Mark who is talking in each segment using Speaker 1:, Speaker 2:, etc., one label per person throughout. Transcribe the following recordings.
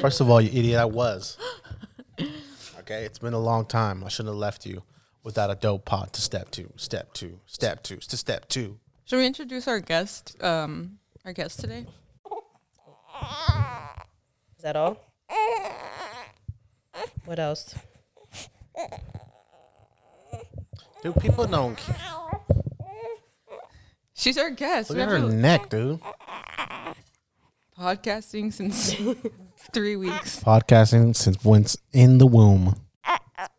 Speaker 1: First of all, you idiot, I was. Okay, it's been a long time. I shouldn't have left you without a dope pot to step two, step two, step two, to step two.
Speaker 2: Should we introduce our guest? Um, our guest today.
Speaker 3: Is that all? What else?
Speaker 1: Dude, people don't.
Speaker 2: She's our guest.
Speaker 1: Look
Speaker 2: We
Speaker 1: at her neck, dude.
Speaker 2: podcasting since three weeks.
Speaker 1: Podcasting since once in the womb.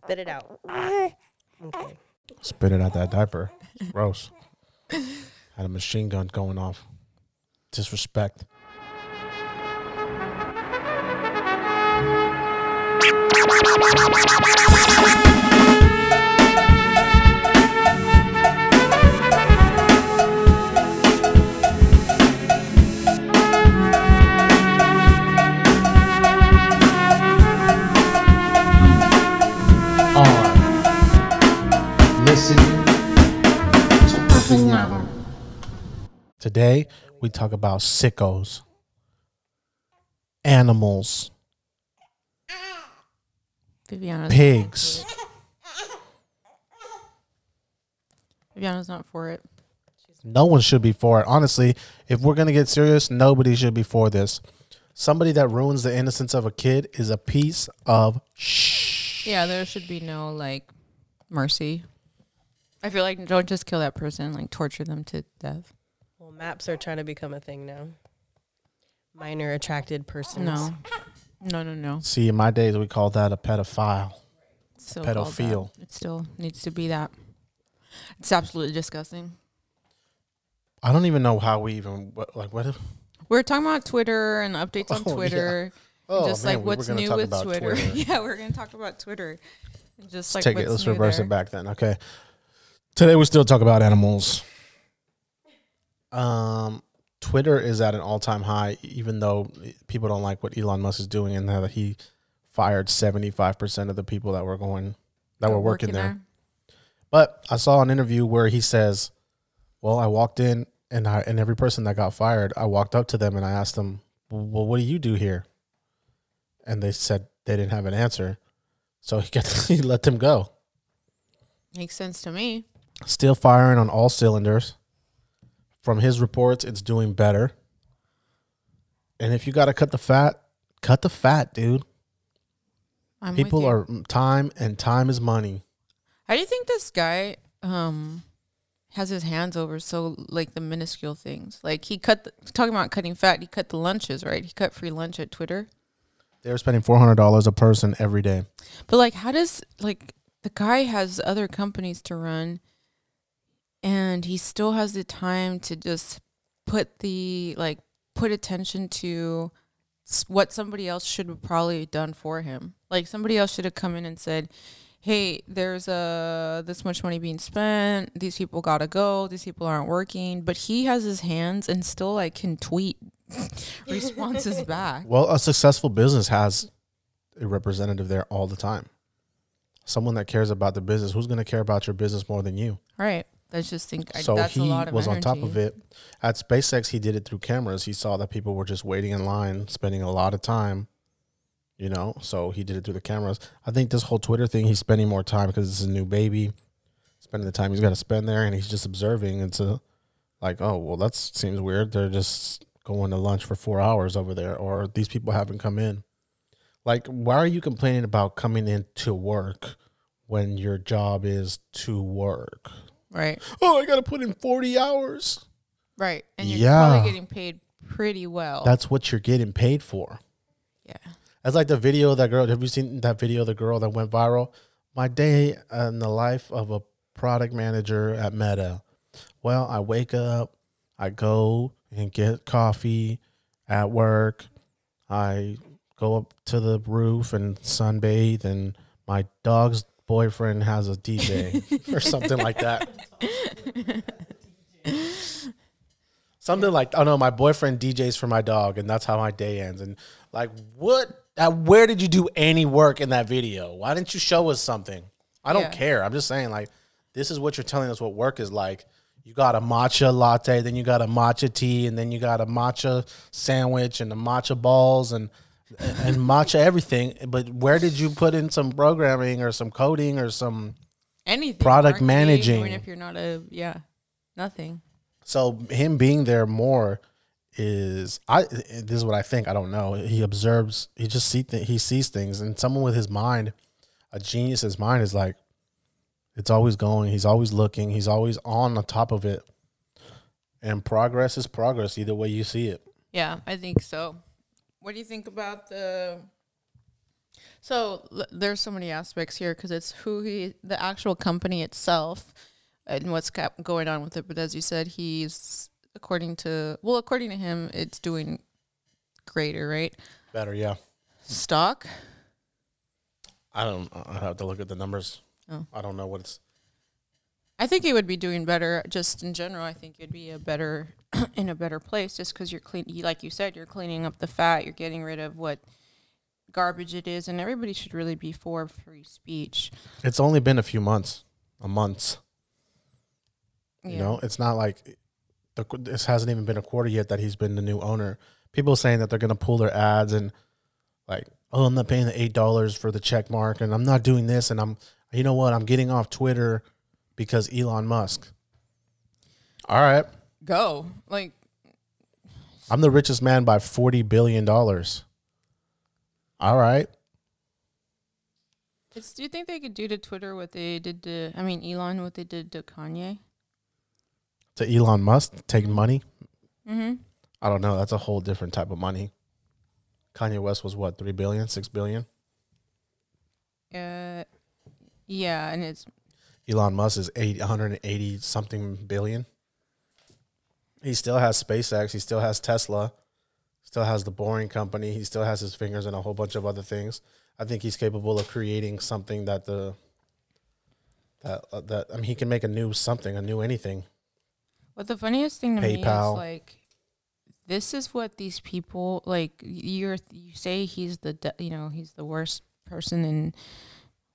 Speaker 3: Spit it out. Okay.
Speaker 1: Spit it out that diaper. Gross. Had a machine gun going off. Disrespect.
Speaker 4: are
Speaker 1: Today, we talk about sickos, animals,
Speaker 2: Viviana's,
Speaker 1: pigs.
Speaker 2: Viviana's not for it.
Speaker 1: No one should be for it. Honestly, if we're going to get serious, nobody should be for this. Somebody that ruins the innocence of a kid is a piece of shh.
Speaker 2: Yeah, there should be no like mercy. I feel like don't just kill that person, like torture them to death.
Speaker 3: Well, maps are trying to become a thing now. Minor attracted persons.
Speaker 2: No, no, no, no.
Speaker 1: See, in my days, we called that a pedophile.
Speaker 2: Still called.
Speaker 1: Pedophile.
Speaker 2: It still needs to be that. It's absolutely disgusting.
Speaker 1: I don't even know how we even, what, like, what?
Speaker 2: We're talking about Twitter and updates on
Speaker 1: Oh, yeah.
Speaker 2: Twitter.
Speaker 1: Oh,
Speaker 2: just
Speaker 1: man,
Speaker 2: like
Speaker 1: we were
Speaker 2: what's
Speaker 1: gonna
Speaker 2: new
Speaker 1: talk
Speaker 2: with
Speaker 1: about
Speaker 2: Twitter.
Speaker 1: Twitter.
Speaker 2: yeah, we're gonna talk about Twitter. Just like
Speaker 1: Take it, let's
Speaker 2: new
Speaker 1: reverse
Speaker 2: there.
Speaker 1: it back then. Okay. Today, we still talk about animals. Um, Twitter is at an all time high, even though people don't like what Elon Musk is doing and that he fired 75% of the people that were going, that were working, there. But I saw an interview where he says, "Well, I walked in and I and every person that got fired, I walked up to them and I asked them, "Well, what do you do here?" And they said they didn't have an answer. So he got he let them go.
Speaker 2: Makes sense to me.
Speaker 1: Still firing on all cylinders. From his reports, it's doing better. And if you got to cut the fat, cut the fat, dude.
Speaker 2: I'm
Speaker 1: People are time and time is money.
Speaker 2: How do you think this guy um has his hands over so like the minuscule things? Like he cut the, talking about cutting fat. He cut the lunches, right? He cut free lunch at Twitter.
Speaker 1: They were spending $400 a person every day.
Speaker 2: But like, how does like the guy has other companies to run, and he still has the time to just put the like put attention to what somebody else should have probably done for him. Like somebody else should have come in and said, "Hey, there's a this much money being spent. These people gotta go. These people aren't working." But he has his hands and still like can tweet responses back.
Speaker 1: Well, a successful business has a representative there all the time. Someone that cares about the business. Who's going to care about your business more than you?
Speaker 2: Right. I just think I,
Speaker 1: so
Speaker 2: that's
Speaker 1: he
Speaker 2: a lot of
Speaker 1: was on top of it. At SpaceX, he did it through cameras. He saw that people were just waiting in line, spending a lot of time. You know, so he did it through the cameras. I think this whole Twitter thing, he's spending more time because it's a new baby. Spending the time he's got to spend there, and he's just observing. It's a like, oh well, that seems weird. They're just going to lunch for four hours over there, or these people haven't come in. Like, why are you complaining about coming in to work when your job is to work?
Speaker 2: Right.
Speaker 1: Oh, I got to put in forty hours.
Speaker 2: Right. And you're
Speaker 1: Yeah.
Speaker 2: probably getting paid pretty well.
Speaker 1: That's what you're getting paid for.
Speaker 2: yeah.
Speaker 1: That's like the video of that girl. Have you seen that video of the girl that went viral? My day in the life of a product manager at Meta. Well, I wake up, I go and get coffee at work. I go up to the roof and sunbathe, and my dog's boyfriend has a DJ or something like that. Something like, oh no, my boyfriend DJs for my dog, and that's how my day ends. And like, what? Uh, where did you do any work in that video? Why didn't you show us something? I don't
Speaker 2: Yeah.
Speaker 1: care. I'm just saying, like, this is what you're telling us what work is like. You got a matcha latte, then you got a matcha tea, and then you got a matcha sandwich and the matcha balls, and and matcha everything. But where did you put in some programming or some coding or some?
Speaker 2: Anything.
Speaker 1: Product managing.
Speaker 2: Even if you're not a yeah, nothing.
Speaker 1: So him being there more is I. This is what I think. I don't know. He observes. He just see th- he sees things, and someone with his mind, a genius's mind, is like, it's always going. He's always looking. He's always on the top of it. And progress is progress, either way you see it.
Speaker 2: Yeah, I think so. What do you think about the? So l- there's so many aspects here because it's who he, the actual company itself, and what's ca- going on with it. But as you said, he's according to well, according to him, it's doing greater, right?
Speaker 1: Better, yeah.
Speaker 2: Stock.
Speaker 1: I don't. I have to look at the numbers.
Speaker 2: Oh.
Speaker 1: I don't know what it's.
Speaker 2: I think it would be doing better just in general. I think it'd be a better in a better place just because you're clean. Like you said, you're cleaning up the fat. You're getting rid of what garbage it is, and everybody should really be for free speech.
Speaker 1: It's only been a few months, a month. You know, it's not like the, this hasn't even been a quarter yet that he's been the new owner. People saying that they're going to pull their ads and like, oh, I'm not paying the eight dollars for the check mark, and I'm not doing this, and I'm, you know what, I'm getting off Twitter because Elon Musk. All right,
Speaker 2: Go like
Speaker 1: I'm the richest man by forty billion dollars. All right,
Speaker 2: it's, do you think they could do to Twitter what they did to? I mean, Elon, what they did to Kanye?
Speaker 1: to Elon Musk take money.
Speaker 2: Mm-hmm.
Speaker 1: I don't know. That's a whole different type of money. Kanye West was what three billion, six billion.
Speaker 2: Uh, yeah, and it's
Speaker 1: Elon Musk is eight hundred and eighty something billion. He still has SpaceX. He still has Tesla. Still has the Boring Company. He still has his fingers in a whole bunch of other things. I think he's capable of creating something that the that uh, that I mean he can make a new something, a new anything.
Speaker 2: What the funniest thing to me is like, this is what these people like. You're you say he's the de- you know he's the worst person in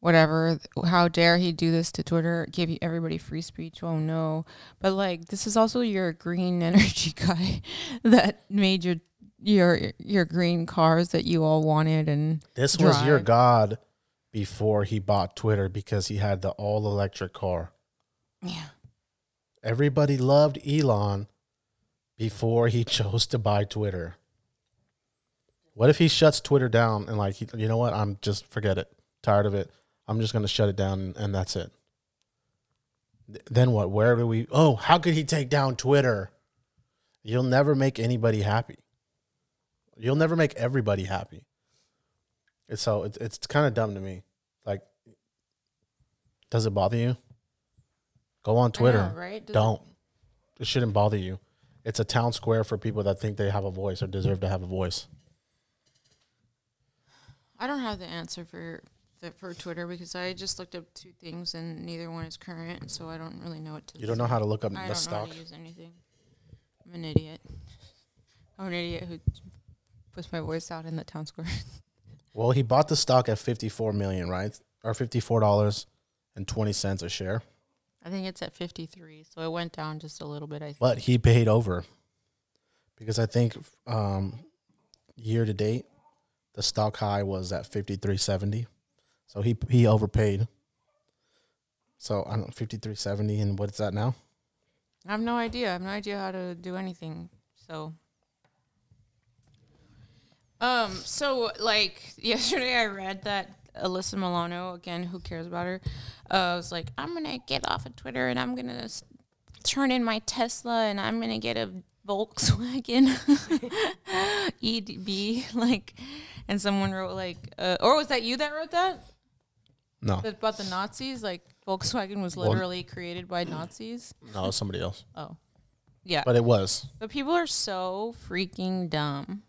Speaker 2: whatever. How dare he do this to Twitter? Give everybody free speech? Oh no! But like this is also your green energy guy that made your your your green cars that you all wanted and
Speaker 1: This was your god before he bought Twitter because he had the all electric car.
Speaker 2: yeah.
Speaker 1: Everybody loved Elon before he chose to buy Twitter. What if he shuts Twitter down and like, you know what? I'm just forget it. Tired of it. I'm just going to shut it down and that's it. Th- Then what? Where do we? Oh, how could he take down Twitter? You'll never make anybody happy. You'll never make everybody happy. It's so it's it's kind of dumb to me. Like, does it bother you? Go on
Speaker 2: I know,
Speaker 1: Twitter.
Speaker 2: right? Does
Speaker 1: Don't. It shouldn't bother you. It's a town square for people that think they have a voice or deserve to have a voice.
Speaker 2: I don't have the answer for for Twitter because I just looked up two things and neither one is current, so I don't really know what to.
Speaker 1: You don't know how to look up
Speaker 2: I
Speaker 1: the
Speaker 2: don't know
Speaker 1: stock.
Speaker 2: how to use anything. I'm an idiot. I'm an idiot who puts my voice out in the town square.
Speaker 1: Well, he bought the stock at 54 million, right? Or $54 and 20 cents a share.
Speaker 2: I think it's at 53, so it went down just a little bit. I think.
Speaker 1: But he paid over. Because I think um, year to date, the stock high was at 53.70. So he he overpaid. So I don't know, 53.70 and what's that now?
Speaker 2: I have no idea. I have no idea how to do anything. So. Um. So, like yesterday, I read that Alyssa Milano again. Who cares about her? Uh, was like, I'm gonna get off of Twitter and I'm gonna s- turn in my Tesla and I'm gonna get a Volkswagen EDB. Like, and someone wrote like, uh, or was that you that wrote that?
Speaker 1: No,
Speaker 2: But, about the Nazis? Like, Volkswagen was
Speaker 1: Well-
Speaker 2: literally created by Nazis.
Speaker 1: no, it was somebody else.
Speaker 2: Oh, yeah.
Speaker 1: But it was.
Speaker 2: But people are so freaking dumb.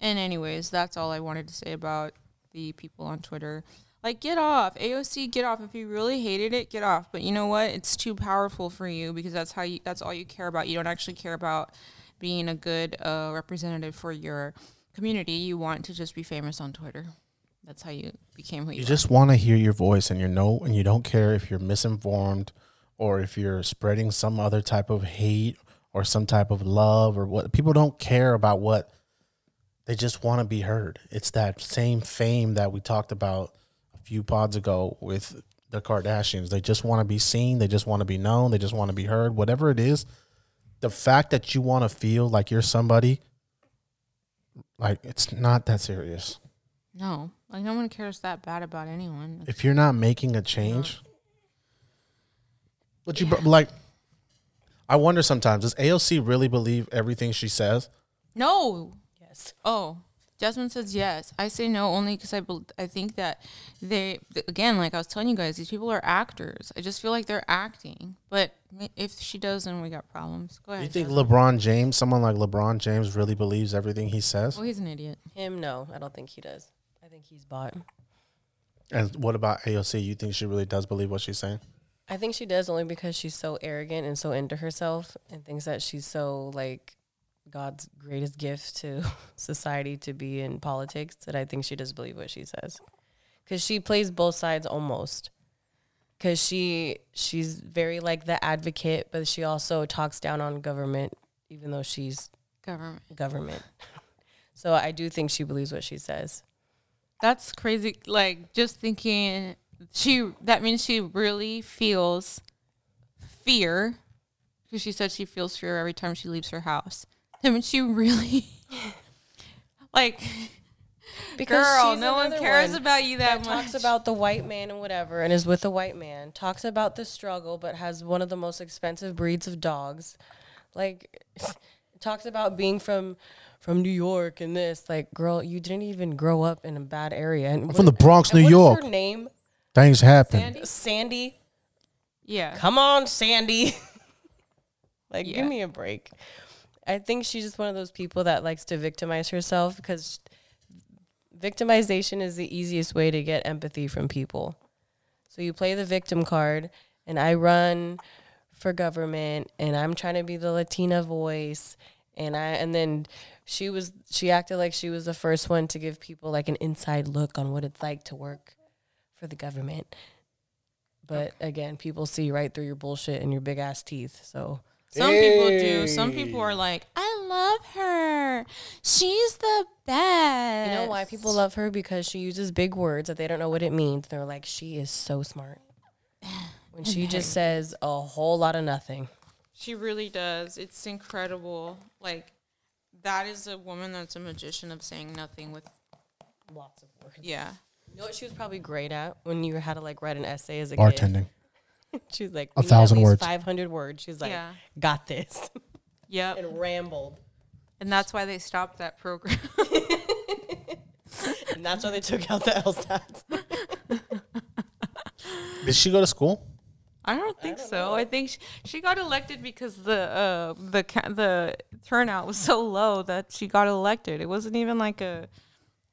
Speaker 2: And anyways, that's all I wanted to say about the people on Twitter. Like get off. AOC get off. If you really hated it, get off. But you know what? It's too powerful for you because that's how you that's all you care about. You don't actually care about being a good uh, representative for your community. You want to just be famous on Twitter. That's how you became who you,
Speaker 1: You
Speaker 2: are.
Speaker 1: just want to hear your voice and you know and you don't care if you're misinformed or if you're spreading some other type of hate or some type of love or what people don't care about what they just want to be heard. It's that same fame that we talked about a few pods ago with the Kardashians. They just want to be seen. They just want to be known. They just want to be heard. Whatever it is, the fact that you want to feel like you're somebody, like it's not that serious.
Speaker 2: No, like no one cares that bad about anyone.
Speaker 1: If you're not making a change, but you br- like, I wonder sometimes does AOC really believe everything she says?
Speaker 2: No.
Speaker 3: Yes.
Speaker 2: Oh, Jasmine says yes. I say no only because I bel I think that they again, like I was telling you guys, these people are actors. I just feel like they're acting. But if she does, then we got problems. Go ahead.
Speaker 1: You think
Speaker 2: Jasmine.
Speaker 1: LeBron James, someone like LeBron James, really believes everything he says?
Speaker 2: Well, he's an idiot.
Speaker 3: Him, no, I don't think he does. I think he's bought.
Speaker 1: And what about AOC? You think she really does believe what she's saying?
Speaker 3: I think she does only because she's so arrogant and so into herself and thinks that she's so like God's greatest gift to society to be in politics that I think she does believe what she says. Cuz she plays both sides almost. Cuz she she's very like the advocate but she also talks down on government even though she's
Speaker 2: Government.
Speaker 3: government. So I do think she believes what she says.
Speaker 2: That's crazy. Like just thinking she that means she really feels fear because she said she feels fear every time she leaves her house. I mean, she really like girl. No one cares
Speaker 3: one
Speaker 2: about you that,
Speaker 3: that
Speaker 2: much.
Speaker 3: talks about the white man and whatever and is with a white man talks about the struggle but has one of the most expensive breeds of dogs like talks about being from from New York and this like girl you didn't even grow up in a bad area and
Speaker 1: I'm from the Bronx,
Speaker 3: and
Speaker 1: New
Speaker 3: what is
Speaker 1: York.
Speaker 3: her name
Speaker 1: Things happen.
Speaker 2: Sandy?
Speaker 3: Sandy
Speaker 2: yeah.
Speaker 3: come on Sandy like
Speaker 2: Yeah.
Speaker 3: give me a break I think she's just one of those people that likes to victimize herself because victimization is the easiest way to get empathy from people. So you play the victim card, and I run for government, and I'm trying to be the Latina voice, and I and then she was she acted like she was the first one to give people like an inside look on what it's like to work for the government. But again, people see right through your bullshit and your big ass teeth. So
Speaker 2: Some people do. Some people are like, I love her. She's the best.
Speaker 3: You know why people love her? Because she uses big words that they don't know what it means. They're like, she is so smart. When she just says a whole lot of nothing.
Speaker 2: She really does. It's incredible. Like that is a woman that's a magician of saying nothing with
Speaker 3: Lots of words.
Speaker 2: yeah.
Speaker 3: You know what she was probably great at when you had to like write an essay as a
Speaker 1: Bartending.
Speaker 3: kid? She was like,
Speaker 1: A thousand words.
Speaker 3: 500 words. She's like,
Speaker 2: Yeah.
Speaker 3: got this.
Speaker 2: Yep.
Speaker 3: and rambled.
Speaker 2: And that's why they stopped that program.
Speaker 3: And that's why they took out the LSATs.
Speaker 1: Did she go to school?
Speaker 2: I don't think so. I think she, she got elected because the uh the ca- the turnout was so low that she got elected. It wasn't even like a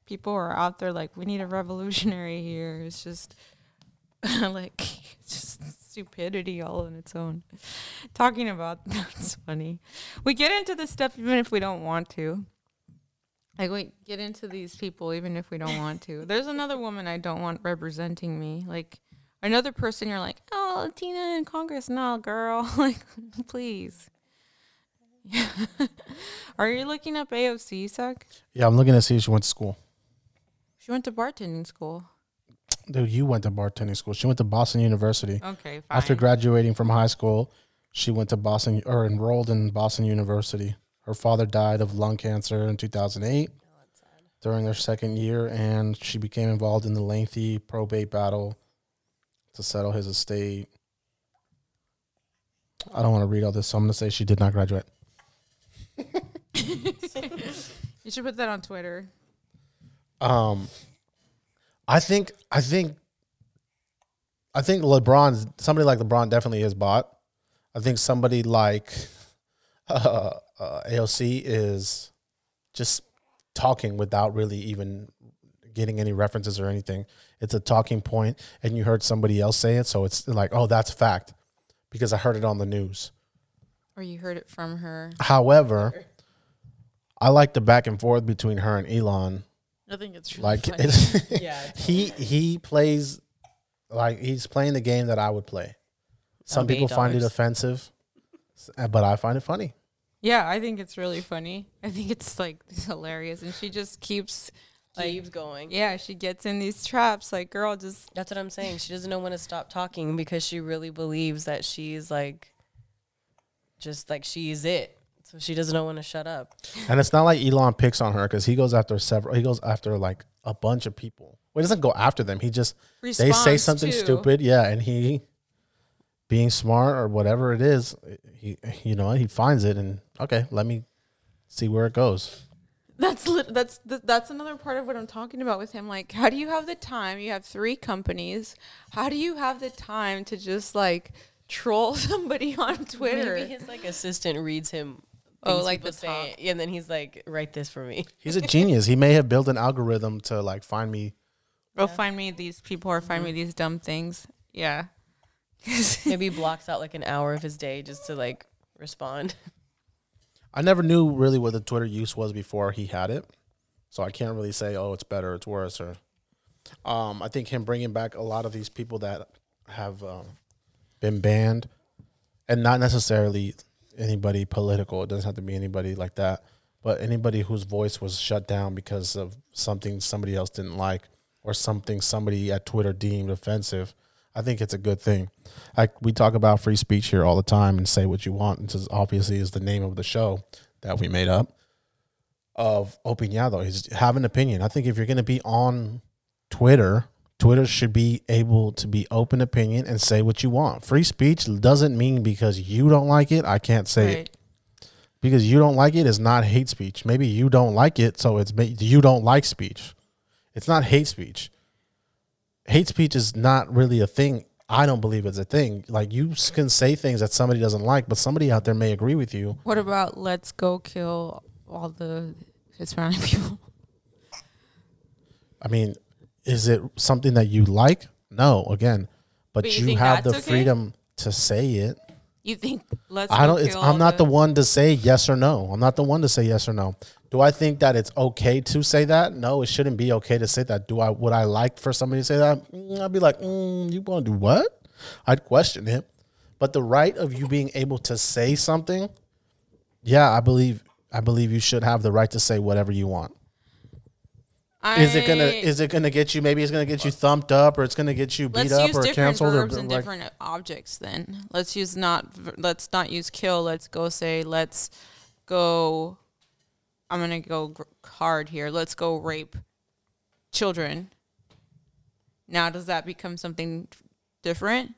Speaker 2: people were out there like we need a revolutionary here. It's just like just stupidity all on its own. Talking about that's funny. We get into this stuff even if we don't want to. Like we get into these people even if we don't want to. There's another woman I don't want representing me. Like another person you're like, oh, Tina in Congress, no, girl, like, please. Are you looking up AOC, Suck?
Speaker 1: Yeah, I'm looking to see if she went to school.
Speaker 2: She went to bartending school.
Speaker 1: Dude, you went to bartending school. She went to Boston University.
Speaker 2: Okay, fine.
Speaker 1: After graduating from high school, she went to Boston or enrolled in Boston University. Her father died of lung cancer in 2008 during their second year, and she became involved in the lengthy probate battle to settle his estate. I don't want to read all this, so I'm going to say she did not graduate.
Speaker 2: you should put that on Twitter.
Speaker 1: Um, I think I think I think LeBron, somebody like LeBron, definitely is bought. I think somebody like uh, uh, AOC is just talking without really even getting any references or anything. It's a talking point, and you heard somebody else say it, so it's like, oh, that's fact because I heard it on the news.
Speaker 2: Or you heard it from her.
Speaker 1: However, I like the back and forth between her and Elon.
Speaker 2: I think it's really
Speaker 1: Like
Speaker 2: funny.
Speaker 1: it's,
Speaker 3: Yeah.
Speaker 1: he he plays like he's playing the game that I would play. Some
Speaker 3: Of eight
Speaker 1: people find it offensive, uh, but I find it funny.
Speaker 2: Yeah, I think it's really funny. I think it's like hilarious, and she just keeps like,
Speaker 3: Keeps going.
Speaker 2: yeah, she gets in these traps. Like, girl, just
Speaker 3: That's what I'm saying. She doesn't know when to stop talking because she really believes that she's like, just like she's it. So she doesn't know when to shut up.
Speaker 1: And it's not like Elon picks on her because he goes after several. He goes after like a bunch of people. Well, he doesn't go after them. He just they say something
Speaker 2: to-
Speaker 1: stupid, yeah, and he, being smart or whatever it is, he you know he finds it and okay, let me see where it goes.
Speaker 2: That's lit- that's th- that's another part of what I'm talking about with him. Like, how do you have the time? You have three companies. How do you have the time to just like troll somebody on Twitter?
Speaker 3: Maybe his like assistant reads him.
Speaker 2: Oh, like
Speaker 3: people
Speaker 2: the
Speaker 3: say,
Speaker 2: talk.
Speaker 3: and then he's like, "Write this for me."
Speaker 1: He's a genius. he may have built an algorithm to like find me.
Speaker 2: Oh, Go find me these people or find me mm-hmm. these dumb things. Yeah.
Speaker 3: Maybe he blocks out like an hour of his day just to like respond.
Speaker 1: I never knew really what the Twitter use was before he had it, so I can't really say oh it's better, it's worse, or. Um, I think him bringing back a lot of these people that have um, been banned, and not necessarily anybody political. It doesn't have to be anybody like that, but anybody whose voice was shut down because of something somebody else didn't like or something somebody at Twitter deemed offensive. I think it's a good thing. Like we talk about free speech here all the time and say what you want. This is obviously is the name of the show that we made up of opinado. Is have an opinion. I think if you're going to be on Twitter, Twitter should be able to be open opinion and say what you want. Free speech doesn't mean because you don't like it, I can't say it. Because you don't like it is not hate speech. Maybe you don't like it, so it's you don't like speech. It's not hate speech. Hate speech is not really a thing. I don't believe it's a thing. Like you can say things that somebody doesn't like, but somebody out there may agree with you.
Speaker 2: What about let's go kill all the Hispanic people?
Speaker 1: I mean, is it something that you like? No, again, but,
Speaker 2: But you
Speaker 1: you, have the
Speaker 2: okay?
Speaker 1: freedom to say it.
Speaker 2: You think let's
Speaker 1: I don't. It's,
Speaker 2: kill
Speaker 1: I'm not the one to say yes or no. I'm not the one to say yes or no. Do I think that it's okay to say that? No, it shouldn't be okay to say that. Do I? Would I like for somebody to say that? Mm, I'd be like, mm, you want to do what? I'd question it. But the right of you being able to say something, yeah, I believe. I believe you should have the right to say whatever you want. Is it gonna? Is it gonna get you? Maybe it's gonna get you thumped up, or it's gonna get you beat up, or canceled, or
Speaker 2: verbs and
Speaker 1: like,
Speaker 2: different objects then let's use not let's not use kill let's go say let's go i'm gonna go hard here let's go rape children now does that become something different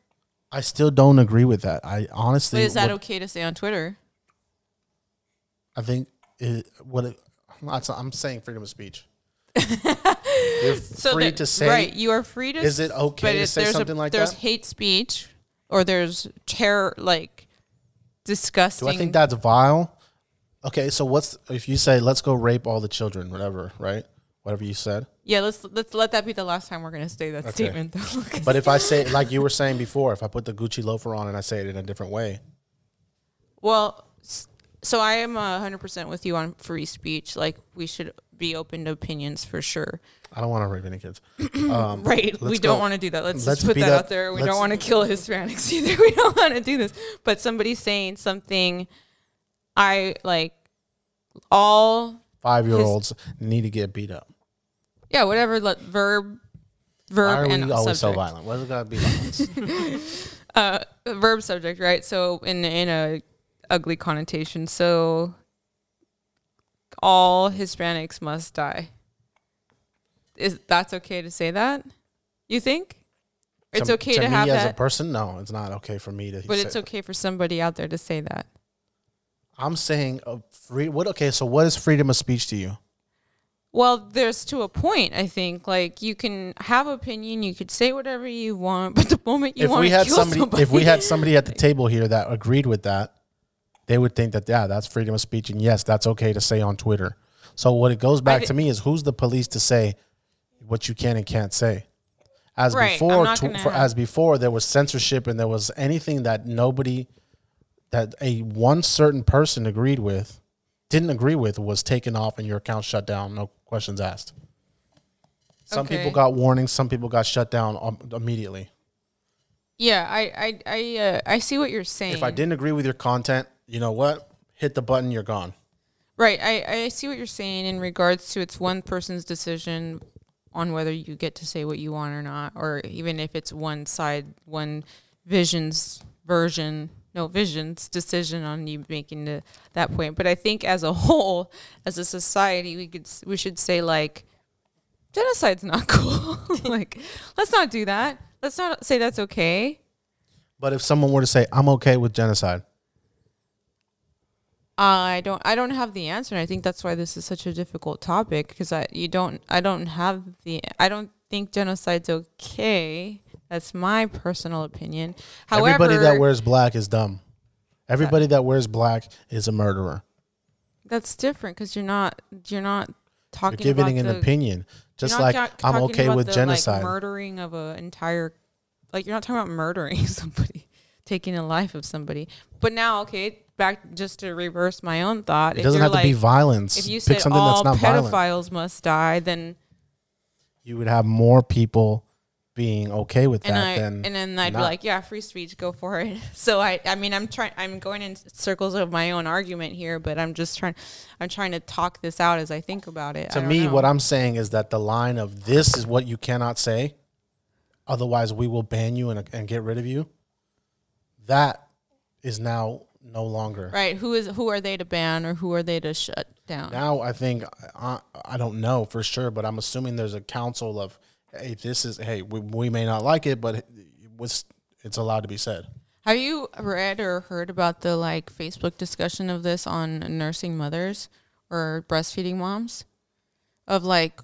Speaker 1: I still don't agree with that. I honestly,
Speaker 2: but is that
Speaker 1: would-
Speaker 2: okay to say on twitter
Speaker 1: I think it, what it, I'm saying freedom of speech. You're free
Speaker 2: that-
Speaker 1: to say.
Speaker 2: right you are free to
Speaker 1: Is it okay
Speaker 2: but
Speaker 1: to say something like
Speaker 2: there's
Speaker 1: that?
Speaker 2: There's hate speech or there's terror like disgusting
Speaker 1: Do I think that's vile? Okay, so what's if you say let's go rape all the children, whatever, right? Whatever you said.
Speaker 2: yeah let's let's let that be the last time we're gonna say that
Speaker 1: Okay.
Speaker 2: statement though
Speaker 1: But if I say like you were saying before, if I put the Gucci loafer on and I say it in a different way,
Speaker 2: Well, s- so I am uh, 100% with you on free speech. Like, we should be open to opinions for sure.
Speaker 1: I don't want to rape any kids. Um,
Speaker 2: Right. We
Speaker 1: let's
Speaker 2: don't
Speaker 1: go-
Speaker 2: want to do that. Let's,
Speaker 1: let's
Speaker 2: just put
Speaker 1: beat
Speaker 2: that
Speaker 1: up-
Speaker 2: out there. We
Speaker 1: let's-
Speaker 2: don't want to kill Hispanics either. We don't want to do this. But somebody saying something, I like all,
Speaker 1: Five year olds need to get beat up.
Speaker 2: yeah, whatever, let, verb,
Speaker 1: Why
Speaker 2: verb,
Speaker 1: are
Speaker 2: and
Speaker 1: we always so violent? What is it gotta be violence?
Speaker 2: uh, verb subject, right? So in in a ugly connotation. So all Hispanics must die. Is that's okay to say that? You think? It's
Speaker 1: To-
Speaker 2: okay
Speaker 1: to, have
Speaker 2: to,
Speaker 1: me
Speaker 2: have
Speaker 1: as a person. No, it's not okay for me to.
Speaker 2: but
Speaker 1: say
Speaker 2: it's okay for somebody out there to say that.
Speaker 1: I'm saying a free. What? Okay, so what is freedom of speech to you?
Speaker 2: Well, there's to a point. I think like you can have opinion, you could say whatever you want, but the moment you
Speaker 1: if
Speaker 2: want
Speaker 1: we
Speaker 2: to
Speaker 1: had
Speaker 2: kill
Speaker 1: somebody,
Speaker 2: somebody,
Speaker 1: if we had somebody at the table here that agreed with that, they would think that yeah, that's freedom of speech, and yes, that's okay to say on Twitter. So what it goes back to me is who's the police to say what you can and can't say. As
Speaker 2: Right,
Speaker 1: before, tw- for, as before, there was censorship and there was anything that nobody, that a one certain person agreed with, didn't agree with, was taken off and your account shut down, no questions asked. Some people got warnings, some people got shut down um, immediately.
Speaker 2: yeah, I I I uh, I see what you're saying.
Speaker 1: if I didn't agree with your content, you know what? hit the button, you're gone.
Speaker 2: Right. I, I see what you're saying in regards to it's one person's decision on whether you get to say what you want or not, or even if it's one side, one vision's version, no vision's decision on you making the, that point. But I think as a whole, as a society, we could we should say like genocide's not cool. like let's not do that. Let's not say that's okay.
Speaker 1: But if someone were to say, "I'm okay with genocide,"
Speaker 2: I don't I don't have the answer. And I think that's why this is such a difficult topic because I you don't I don't have the I don't think genocide's okay. That's my personal opinion. However,
Speaker 1: everybody that wears black is dumb. Everybody that wears black is a murderer.
Speaker 2: that's different because you're not you're not
Speaker 1: You're
Speaker 2: talking
Speaker 1: giving
Speaker 2: about
Speaker 1: an
Speaker 2: the,
Speaker 1: opinion, just like
Speaker 2: ta-
Speaker 1: I'm okay with
Speaker 2: the,
Speaker 1: genocide.
Speaker 2: like murdering of an entire like you're not talking about murdering somebody, taking a life of somebody. But now, okay, back just to reverse my own thought.
Speaker 1: it doesn't
Speaker 2: you're
Speaker 1: have to be violence.
Speaker 2: If you
Speaker 1: Pick
Speaker 2: said
Speaker 1: something
Speaker 2: all
Speaker 1: that's not
Speaker 2: pedophiles
Speaker 1: violent.
Speaker 2: must die, then
Speaker 1: You would have more people being okay with
Speaker 2: and
Speaker 1: that
Speaker 2: I
Speaker 1: than
Speaker 2: and then I'd be like, yeah, free speech, go for it. So I, I mean, I'm trying, I'm going in circles of my own argument here, but I'm just trying, I'm trying to talk this out as I think about it.
Speaker 1: To me,
Speaker 2: know.
Speaker 1: what I'm saying is that the line of this is what you cannot say, otherwise we will ban you and, and get rid of you. That is now no longer.
Speaker 2: right? Who is who are they to ban or who are they to shut down?
Speaker 1: Now I think I, I don't know for sure, but I'm assuming there's a council of hey, this is hey, we, we may not like it, but it was it's allowed to be said.
Speaker 2: Have you read or heard about the like Facebook discussion of this on nursing mothers or breastfeeding moms? Of like,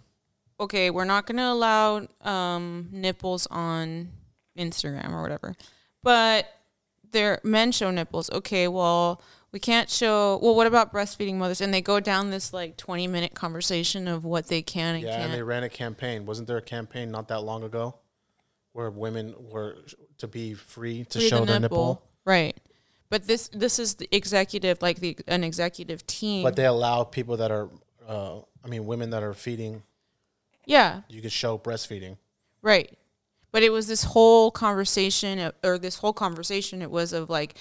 Speaker 2: okay, we're not going to allow um, nipples on Instagram or whatever, but their men show nipples. Okay, well, we can't show. Well, what about breastfeeding mothers? And they go down this like twenty minute conversation of what they can and
Speaker 1: Yeah,
Speaker 2: can't.
Speaker 1: and they ran a campaign. Wasn't there a campaign not that long ago where women were to be free to
Speaker 2: Free
Speaker 1: show their nipple?
Speaker 2: right? But this this is the executive, like the an executive team.
Speaker 1: But they allow people that are, uh, I mean, women that are feeding.
Speaker 2: yeah,
Speaker 1: You could show breastfeeding.
Speaker 2: Right. But it was this whole conversation, or this whole conversation, it was of like,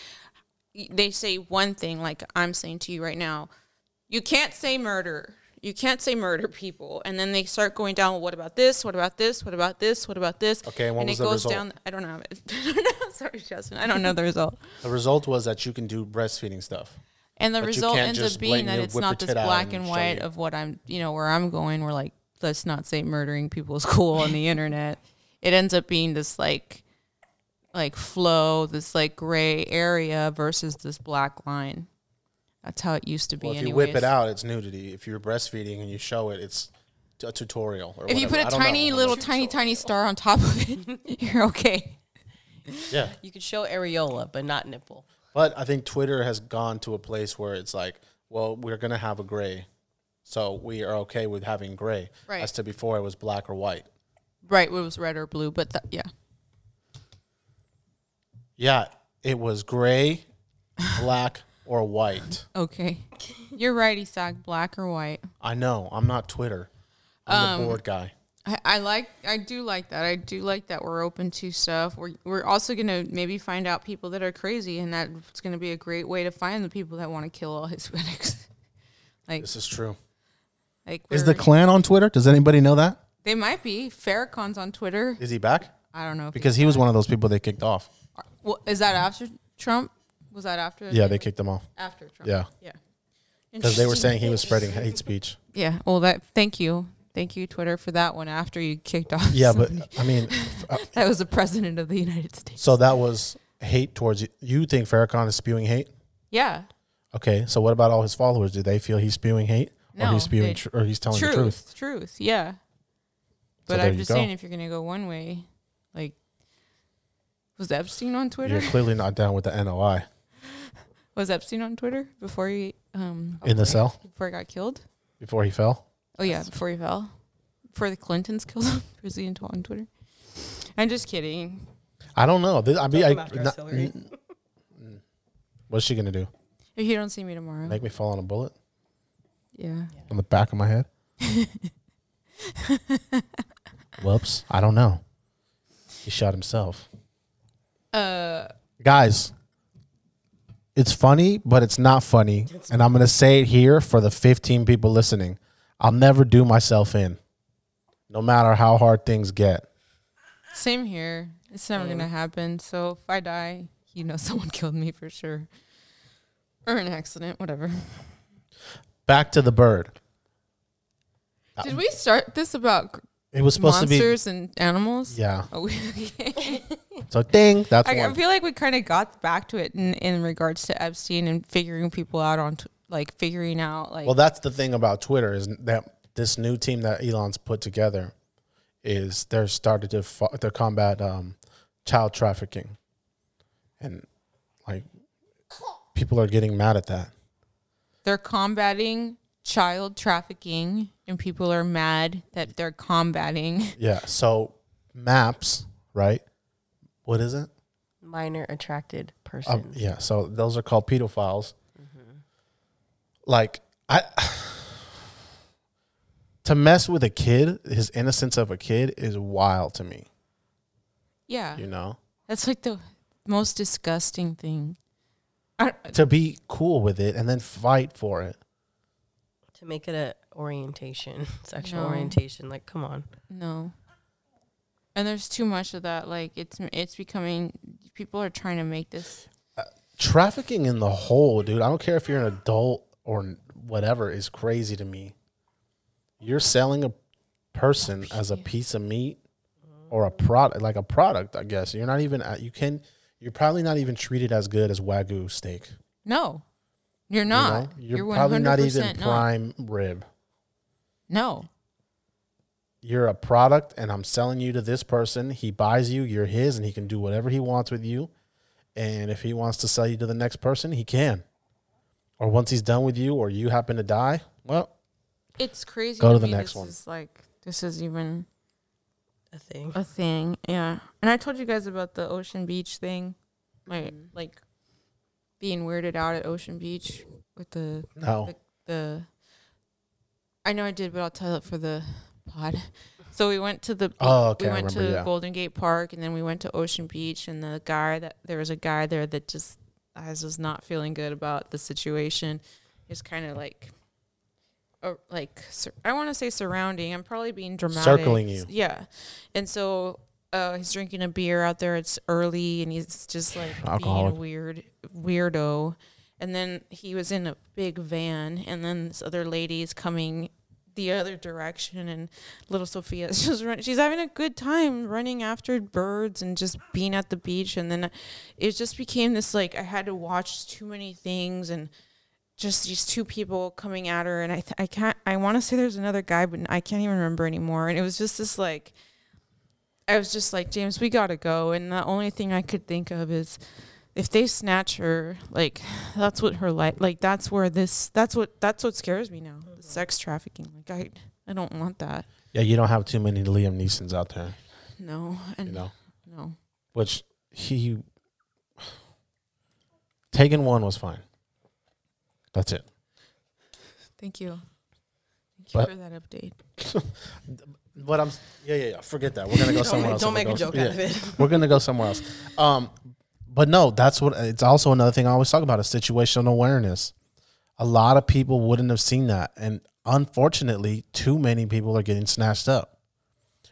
Speaker 2: they say one thing, like I'm saying to you right now, you can't say murder. You can't say murder people. And then they start going down, well, what about this? What about this? What about this? What about this?
Speaker 1: Okay, and
Speaker 2: and it
Speaker 1: the
Speaker 2: goes
Speaker 1: result?
Speaker 2: down. I don't know. I don't know. Sorry, Justin. I don't know the result.
Speaker 1: The result was that you can do breastfeeding stuff.
Speaker 2: And the result ends up being that it's not this black
Speaker 1: and
Speaker 2: and white of what I'm, you know, where I'm going. We're like, let's not say murdering people is cool on the internet. It ends up being this like, like flow, this like gray area versus this black line. That's how it used to be.
Speaker 1: Well, if you whip it out, it's nudity. If you're breastfeeding and you show it, it's a tutorial. Or
Speaker 2: if you put a
Speaker 1: don't know.
Speaker 2: tiny little tiny tiny star on top of it, you're okay.
Speaker 1: yeah.
Speaker 3: You could show areola, but not nipple.
Speaker 1: But I think Twitter has gone to a place where it's like, well, we're gonna have a gray, so we are okay with having gray.
Speaker 2: Right.
Speaker 1: As to before, it was black or white.
Speaker 2: Right, it was red or blue, but that, yeah,
Speaker 1: Yeah, it was gray, black, or white.
Speaker 2: okay. You're right, Isaac. Black or white.
Speaker 1: I know. I'm not Twitter. I'm
Speaker 2: Um,
Speaker 1: the board guy.
Speaker 2: I, I like I do like that. I do like that we're open to stuff. We're we're also gonna maybe find out people that are crazy, and that's gonna be a great way to find the people that want to kill all Hispanics. like
Speaker 1: This is true.
Speaker 2: like
Speaker 1: Is the
Speaker 2: we're-
Speaker 1: Klan on Twitter? Does anybody know that?
Speaker 2: they might be Farrakhan's on Twitter.
Speaker 1: Is he back?
Speaker 2: I don't know
Speaker 1: Because he was one of those people they kicked off.
Speaker 2: Well, is that after Trump? Was that after?
Speaker 1: Yeah, they kicked him off.
Speaker 2: after Trump.
Speaker 1: Yeah,
Speaker 2: yeah.
Speaker 1: because they were saying he was spreading hate speech.
Speaker 2: Yeah. Well, that. Thank you. Thank you, Twitter, for that one. After you kicked off.
Speaker 1: Yeah, but. I mean, uh,
Speaker 2: that was the president of the United States.
Speaker 1: so that was hate towards you. You think Farrakhan is spewing hate?
Speaker 2: Yeah.
Speaker 1: Okay, so what about all his followers? Do they feel he's spewing hate, or he's spewing,
Speaker 2: they-
Speaker 1: tr- or he's telling
Speaker 2: truth,
Speaker 1: the truth?
Speaker 2: truth, yeah. But
Speaker 1: there
Speaker 2: I'm just saying, if you're gonna go one way, like, was Epstein on Twitter?
Speaker 1: You're clearly not down with the NOI
Speaker 2: Was Epstein on Twitter before he um
Speaker 1: in the cell
Speaker 2: before he got killed?
Speaker 1: before he fell.
Speaker 2: Oh yeah, before he fell, before the Clintons killed him. Was he on Twitter? I'm just kidding.
Speaker 1: I don't know. This, I mean, I, not-
Speaker 3: Hillary.
Speaker 1: what's she gonna do?
Speaker 2: If you don't see me tomorrow,
Speaker 1: Make me fall on a bullet
Speaker 2: yeah.
Speaker 1: on the back of my head? Whoops! I don't know. He shot himself.
Speaker 2: Uh,
Speaker 1: Guys, It's funny, but it's not funny. And I'm going to say it here for the 15 people listening. I'll never do myself in, no matter how hard things get.
Speaker 2: Same here. It's never gonna happen. So if I die, you know someone killed me for sure. Or an accident, whatever.
Speaker 1: Back to the bird.
Speaker 2: Did we start this about
Speaker 1: It was supposed
Speaker 2: monsters and animals?
Speaker 1: to be. Yeah.
Speaker 2: Oh, we, okay.
Speaker 1: So ding. That's
Speaker 2: I, I feel like we kind of got back to it in, in regards to Epstein and figuring people out on, t- like figuring out like
Speaker 1: Well, that's the thing about Twitter is that this new team that Elon's put together is they're started to fo- to combat um, child trafficking, and like people are getting mad at that.
Speaker 2: they're combating child trafficking and people are mad that they're combating
Speaker 1: Yeah. So maps, right? What is it?
Speaker 3: Minor attracted person.
Speaker 1: Um, yeah. So those are called pedophiles. Like I. To mess with a kid, his innocence of a kid is wild to me.
Speaker 2: yeah
Speaker 1: You know,
Speaker 2: that's like the most disgusting thing
Speaker 1: to be cool with it and then fight for it.
Speaker 3: to make it a orientation, sexual
Speaker 2: No.
Speaker 3: orientation. Like, come on.
Speaker 2: no and there's too much of that like it's it's becoming people are trying to make this uh,
Speaker 1: Trafficking in the whole, dude. I don't care if you're an adult or whatever, is crazy to me. You're selling a person as a piece of meat or a product, like a product, I guess. You're not even, uh, you can, you're probably not even treated as good as Wagyu steak.
Speaker 2: no you're
Speaker 1: you
Speaker 2: not
Speaker 1: know? You're,
Speaker 2: you're,
Speaker 1: probably not
Speaker 2: 100%
Speaker 1: even
Speaker 2: not.
Speaker 1: prime rib.
Speaker 2: no
Speaker 1: You're a product, and I'm selling you to this person. He buys you, you're his, and he can do whatever he wants with you. And if he wants to sell you to the next person, he can. Or once he's done with you, or you happen to die, well,
Speaker 2: it's crazy
Speaker 1: Go to the
Speaker 2: me
Speaker 1: next
Speaker 2: this
Speaker 1: one.
Speaker 2: is like this is even
Speaker 3: A thing.
Speaker 2: a thing yeah and i told you guys about the ocean beach thing my
Speaker 1: Mm-hmm.
Speaker 2: like being weirded out at ocean beach with the
Speaker 1: no.
Speaker 2: the, the I know I did, but I'll tell it for the pod. So we went to the
Speaker 1: Oh, okay,
Speaker 2: we went
Speaker 1: remember,
Speaker 2: to
Speaker 1: yeah.
Speaker 2: Golden Gate Park and then we went to Ocean Beach and the guy that there was a guy there that just I was just not feeling good about the situation. He's kind of like or like sur- I want to say surrounding. I'm probably being dramatic.
Speaker 1: Circling you.
Speaker 2: Yeah. And so uh, he's drinking a beer out there. It's early, and he's just like
Speaker 1: Alcoholic.
Speaker 2: being a weird weirdo. And then he was in a big van, and then this other lady is coming the other direction, and little Sophia just running. She's having a good time running after birds and just being at the beach. And then it just became this like I had to watch too many things and just these two people coming at her and I th- I can't I want to say there's another guy but I can't even remember anymore and it was just this like I was just like James we got to go and the only thing I could think of is if they snatch her like that's what her life like that's where this that's what that's what scares me now sex trafficking like I I don't want that
Speaker 1: Yeah, you don't have too many Liam Neesons out there,
Speaker 2: no and
Speaker 1: you know.
Speaker 2: no
Speaker 1: Which he taking one was fine. That's it.
Speaker 2: thank you thank you for that update
Speaker 1: But I'm yeah yeah yeah. Forget that. We're gonna go somewhere else.
Speaker 3: don't make a joke
Speaker 1: yeah.
Speaker 3: out of it.
Speaker 1: We're gonna go somewhere else. Um, but no, that's what it's also another thing I always talk about is situational awareness. A lot of people wouldn't have seen that, and unfortunately, too many people are getting snatched up.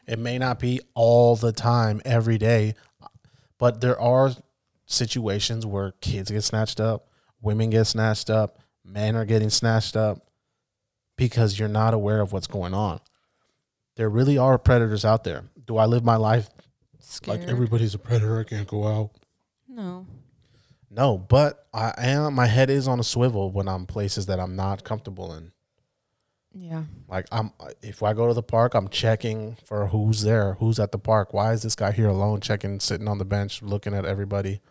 Speaker 1: It may not be all the time, every day, but there are situations where kids get snatched up, women get snatched up, men are getting snatched up because you're not aware of what's going on. There really are predators out there. Do I live my life
Speaker 2: scared
Speaker 1: like everybody's a predator. I can't go out.
Speaker 2: no
Speaker 1: No, but I am. My head is on a swivel when I'm places that I'm not comfortable in.
Speaker 2: yeah
Speaker 1: Like I'm, if I go to the park, I'm checking for who's there, who's at the park. Why is this guy here alone, checking, sitting on the bench, looking at everybody,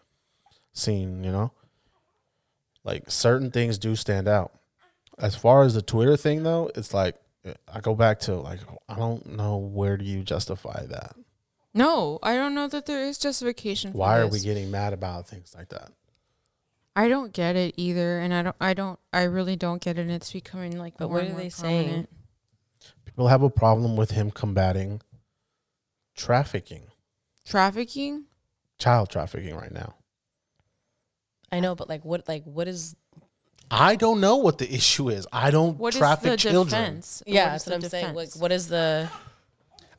Speaker 1: seeing, you know. Like certain things do stand out. As far as the Twitter thing, though, it's like I go back to like I don't know where do you justify that.
Speaker 2: No, I don't know that there is justification. For
Speaker 1: Why are we getting mad about things like that?
Speaker 2: I don't get it either, and I don't. I don't. I really don't get it. And it's becoming like.
Speaker 3: But
Speaker 2: more
Speaker 3: what
Speaker 2: and
Speaker 3: are
Speaker 2: more
Speaker 3: they saying?
Speaker 2: prominent.
Speaker 1: People have a problem with him combating trafficking,
Speaker 2: Trafficking.
Speaker 1: child trafficking right now.
Speaker 3: I know, but like what like what is
Speaker 1: I don't know what the issue is. I don't
Speaker 2: What is
Speaker 1: traffic
Speaker 2: the
Speaker 1: children.
Speaker 2: defense?
Speaker 3: yeah,
Speaker 2: What
Speaker 3: that's what I'm
Speaker 2: the
Speaker 3: saying. Like what is the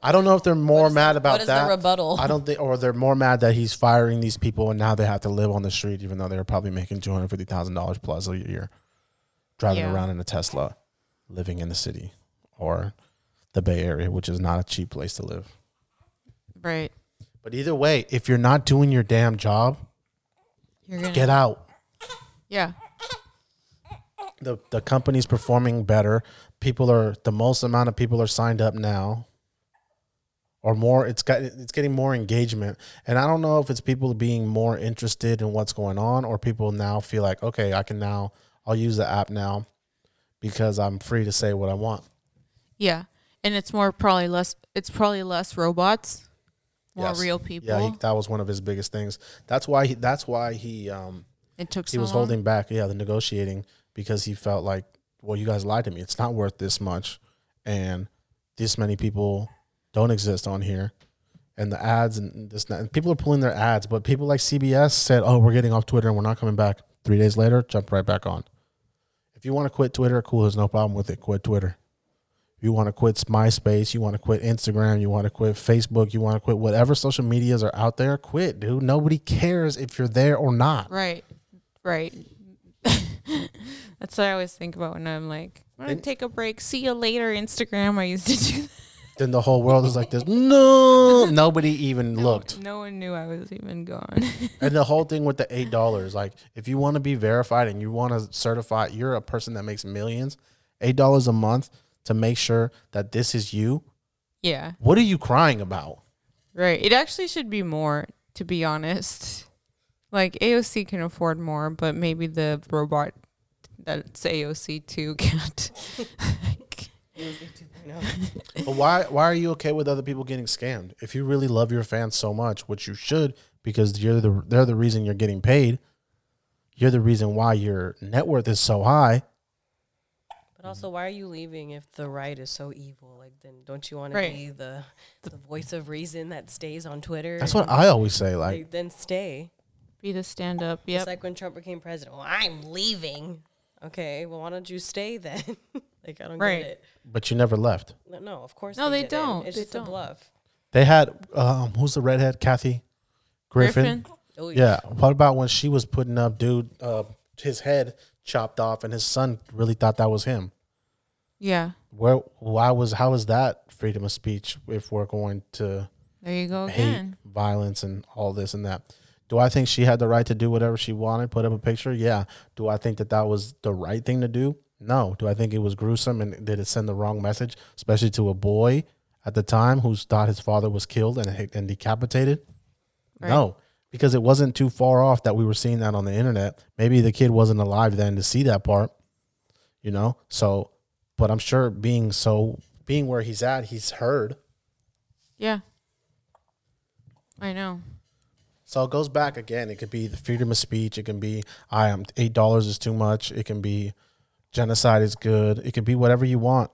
Speaker 1: I don't know if they're more
Speaker 3: is the-
Speaker 1: mad about
Speaker 3: what is the
Speaker 1: that.
Speaker 3: rebuttal?
Speaker 1: I don't think, or they're more mad that he's firing these people and now they have to live on the street, even though they're probably making two hundred fifty thousand dollars plus a year, driving
Speaker 2: Yeah.
Speaker 1: around in a Tesla, living in the city or the Bay Area, which is not a cheap place to live.
Speaker 2: right?
Speaker 1: But either way, if you're not doing your damn job,
Speaker 2: You're gonna
Speaker 1: get out.
Speaker 2: Yeah,
Speaker 1: the the company's performing better. People are the most amount of people are signed up now, or more. It's got it's getting more engagement, and I don't know if it's people being more interested in what's going on, or people now feel like okay, I can now I'll use the app now because I'm free to say what I want.
Speaker 2: yeah, and it's more probably less. It's probably less robots, more
Speaker 1: Yes.
Speaker 2: real people.
Speaker 1: Yeah, he, that was one of his biggest things. That's why he. That's why he. Um,
Speaker 2: it took.
Speaker 1: he
Speaker 2: so
Speaker 1: was
Speaker 2: long.
Speaker 1: holding back. Yeah, the negotiating because he felt like, well, you guys lied to me. It's not worth this much, and this many people don't exist on here, and the ads and this and people are pulling their ads. But people like CBS said, oh, we're getting off Twitter and we're not coming back. Three days later, jump right back on. If you want to quit Twitter, cool. There's no problem with it. Quit Twitter. If you want to quit MySpace, you want to quit Instagram, you want to quit Facebook, you want to quit whatever social medias are out there, quit, dude. Nobody cares if you're there or not.
Speaker 2: Right, right. That's what I always think about when I'm like, I'm gonna take a break. See you later, Instagram. I used to do that.
Speaker 1: Then the whole world is like this. No, nobody even looked.
Speaker 2: No one knew I was even gone.
Speaker 1: And the whole thing with the eight dollars, like if you want to be verified and you want to certify, you're a person that makes millions, eight dollars a month to make sure that this is you.
Speaker 2: yeah,
Speaker 1: What are you crying about?
Speaker 2: right. It actually should be more, to be honest. Like AOC can afford more, but maybe the robot that's AOC too can't. Oh.
Speaker 1: But why why are you okay with other people getting scammed? If you really love your fans so much, which you should, because you're the they're the reason you're getting paid. You're the reason why your net worth is so high.
Speaker 3: But also, why are you leaving if the right is so evil? Like, then don't you want
Speaker 2: Right.
Speaker 3: to be the the voice of reason that stays on Twitter?
Speaker 1: That's what I always say. Like
Speaker 3: like, then stay.
Speaker 2: Be the stand up.
Speaker 3: It's like when Trump became president. Well, I'm leaving. Okay, well, why don't you stay then? like, I don't
Speaker 2: Right.
Speaker 3: get it.
Speaker 1: but you never left.
Speaker 3: No, no, of course.
Speaker 2: No, they
Speaker 3: didn't.
Speaker 2: don't.
Speaker 3: It's
Speaker 2: They
Speaker 3: just
Speaker 2: don't.
Speaker 3: a bluff.
Speaker 1: They had um who's the redhead? Kathy Griffin.
Speaker 3: Oh,
Speaker 1: Yeah. What about when she was putting up dude uh his head chopped off and his son really thought that was him?
Speaker 2: Yeah.
Speaker 1: Where why was how is that freedom of speech if we're going to
Speaker 2: There you go
Speaker 1: hate
Speaker 2: again.
Speaker 1: violence and all this and that? Do I think she had the right to do whatever she wanted, put up a picture? Yeah. Do I think that that was the right thing to do? No. Do I think it was gruesome and did it send the wrong message, especially to a boy at the time who thought his father was killed and and decapitated?
Speaker 2: Right.
Speaker 1: No, because it wasn't too far off that we were seeing that on the internet. Maybe the kid wasn't alive then to see that part, you know? So, but I'm sure being so, being where he's at, he's heard.
Speaker 2: Yeah. I know.
Speaker 1: So it goes back again. It could be the freedom of speech. It can be, I am eight dollars is too much. It can be genocide is good. It could be whatever you want.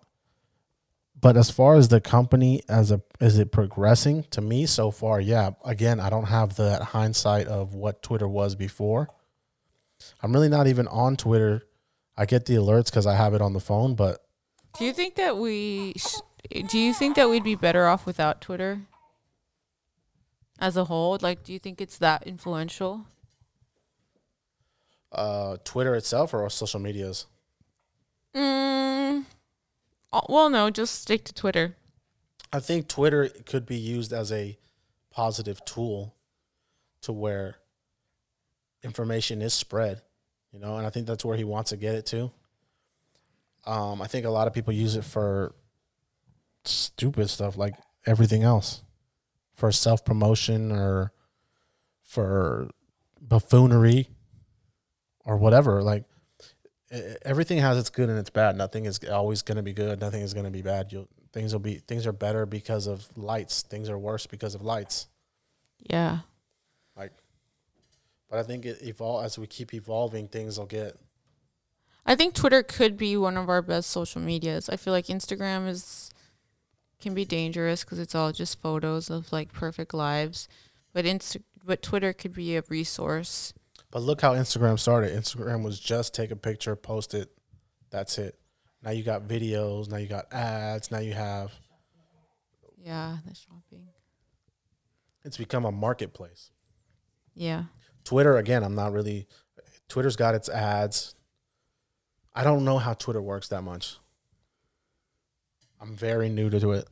Speaker 1: But as far as the company as a is it progressing to me so far? Yeah. Again, I don't have that hindsight of what Twitter was before. I'm really not even on Twitter. I get the alerts because I have it on the phone, but
Speaker 2: Do you think that we sh- do you think that we'd be better off without Twitter as a whole? Like do you think it's that influential?
Speaker 1: uh, Twitter itself or social medias.
Speaker 2: Mm, uh, well, no, just stick to Twitter.
Speaker 1: I think Twitter could be used as a positive tool to where information is spread, you know, and I think that's where he wants to get it to. Um, I think a lot of people use it for stupid stuff like everything else, for self promotion or for buffoonery or whatever. Like everything has its good and its bad. Nothing is always going to be good. Nothing is going to be bad. You'll things will be things are better because of lights. Things are worse because of lights.
Speaker 2: Yeah.
Speaker 1: Like, but I think it evol as we keep evolving, things will get.
Speaker 2: I think Twitter could be one of our best social medias. I feel like Instagram is can be dangerous because it's all just photos of like perfect lives, but Insta but Twitter could be a resource.
Speaker 1: But look how Instagram started. Instagram was just take a picture, post it, that's it. Now you got videos. Now you got ads. Now you have.
Speaker 2: Yeah, the shopping.
Speaker 1: It's become a marketplace.
Speaker 2: Yeah.
Speaker 1: Twitter again. I'm not really. Twitter's got its ads. I don't know how Twitter works that much. I'm very new to it.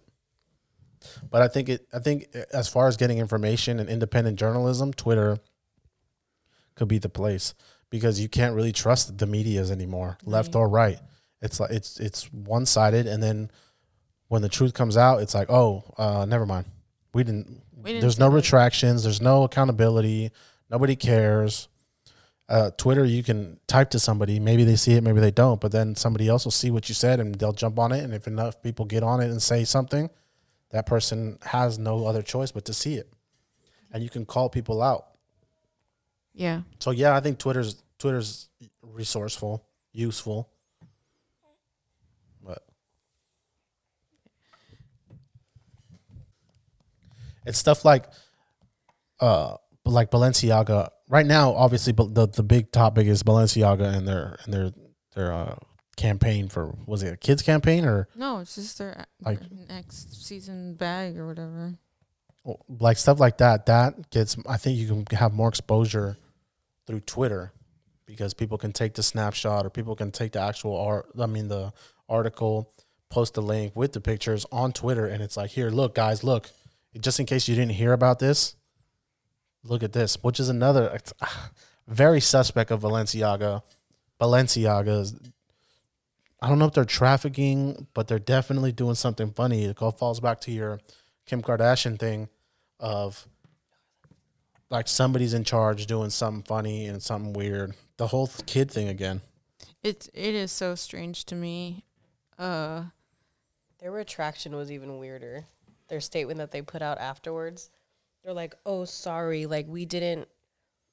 Speaker 1: But I think it. I think eh, as far as getting information and independent journalism, Twitter could be the place because you can't really trust the media's anymore, left or right. It's like it's it's one sided, and then when the truth comes out, it's like, oh, uh, never mind. We didn't.
Speaker 2: We didn't
Speaker 1: there's no
Speaker 2: that.
Speaker 1: retractions. There's no accountability. Nobody cares. Uh, Twitter, you can type to somebody. Maybe they see it, maybe they don't. But then somebody else will see what you said, and they'll jump on it. And if enough people get on it and say something, that person has no other choice but to see it, and you can call people out.
Speaker 2: Yeah.
Speaker 1: So yeah, I think Twitter's Twitter's resourceful, useful. But it's stuff like uh like Balenciaga. Right now, obviously the the big topic is Balenciaga and their and their their uh campaign for was it a kids campaign or
Speaker 2: No, it's just their,
Speaker 1: Like-
Speaker 2: their next season bag or whatever.
Speaker 1: Like stuff like that that gets i think you can have more exposure through twitter because people can take the snapshot or people can take the actual art i mean the article post the link with the pictures on twitter and it's like here look guys look. Just in case you didn't hear about this look at this which is another ah, very suspect of balenciaga balenciaga's. I don't know if they're trafficking but they're definitely doing something funny. It all falls back to your Kim Kardashian thing of like somebody's in charge doing something funny and something weird. The whole th- kid thing again.
Speaker 2: It it is so strange to me. Uh
Speaker 3: Their retraction was even weirder. Their statement that they put out afterwards, they're like, "Oh, sorry, like we didn't."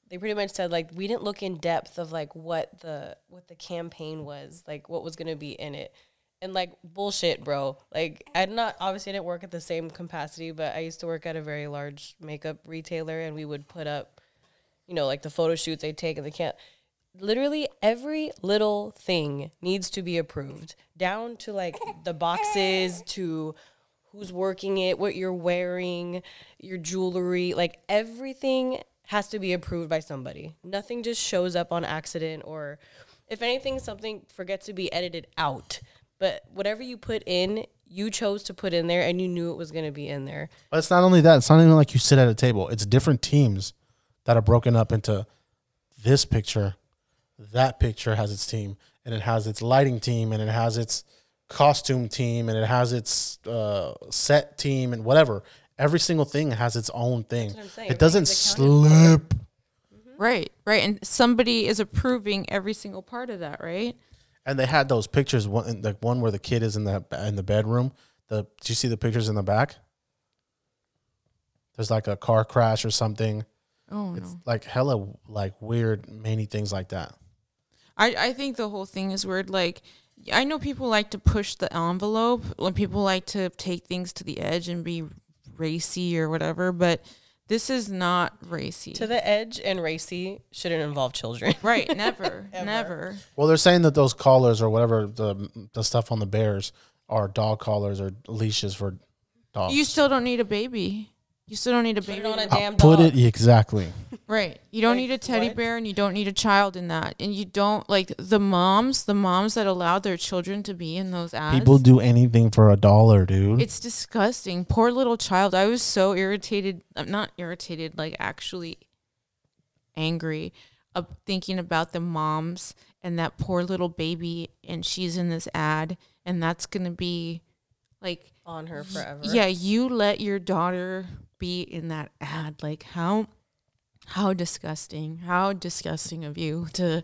Speaker 3: They pretty much said like we didn't look in depth of like what the what the campaign was, like what was gonna be in it, and like bullshit, bro. Like I'm not obviously I didn't work at the same capacity, but I used to work at a very large makeup retailer, and we would put up, you know, like the photo shoots they take, and they can't literally every little thing needs to be approved down to like the boxes to who's working it what you're wearing your jewelry like everything has to be approved by somebody. Nothing just shows up on accident or if anything something forgets to be edited out but whatever you put in you chose to put in there and you knew it was going to be in there
Speaker 1: But it's not only that, it's not even like you sit at a table. It's different teams that are broken up into this picture, that picture has its team, and it has its lighting team, and it has its costume team, and it has its uh, set team, and whatever. Every single thing has its own thing.
Speaker 3: what I'm saying.
Speaker 1: It doesn't
Speaker 3: Everything's accounted
Speaker 1: slip.
Speaker 2: right, right. And somebody is approving every single part of that, right?
Speaker 1: And they had those pictures. One, like one where the kid is in the in the bedroom. The do you see the pictures in the back? There's like a car crash or something.
Speaker 2: Oh
Speaker 1: It's
Speaker 2: no.
Speaker 1: like hella like weird, many things like that.
Speaker 2: I, I think the whole thing is weird. Like, I know people like to push the envelope. When people like to take things to the edge and be racy or whatever, but this is not racy.
Speaker 3: to the edge and racy shouldn't involve children
Speaker 2: right? Never, never.
Speaker 1: Well, they're saying that those collars or whatever the the stuff on the bears are dog collars or leashes for dogs.
Speaker 2: You still don't need a baby. You still don't need a
Speaker 3: Put
Speaker 2: baby.
Speaker 3: it on a damn
Speaker 1: Put
Speaker 3: dog.
Speaker 1: it exactly.
Speaker 2: Right. You don't
Speaker 3: Like,
Speaker 2: need a teddy
Speaker 3: what?
Speaker 2: bear and you don't need a child in that. And you don't like the moms, the moms that allow their children to be in those ads.
Speaker 1: People do anything for a dollar, dude.
Speaker 2: It's disgusting. Poor little child. I was so irritated. I'm not irritated, like actually angry of thinking about the moms and that poor little baby and she's in this ad and that's going to be like
Speaker 3: on her forever
Speaker 2: yeah, you let your daughter be in that ad. Like how how disgusting. How disgusting of you to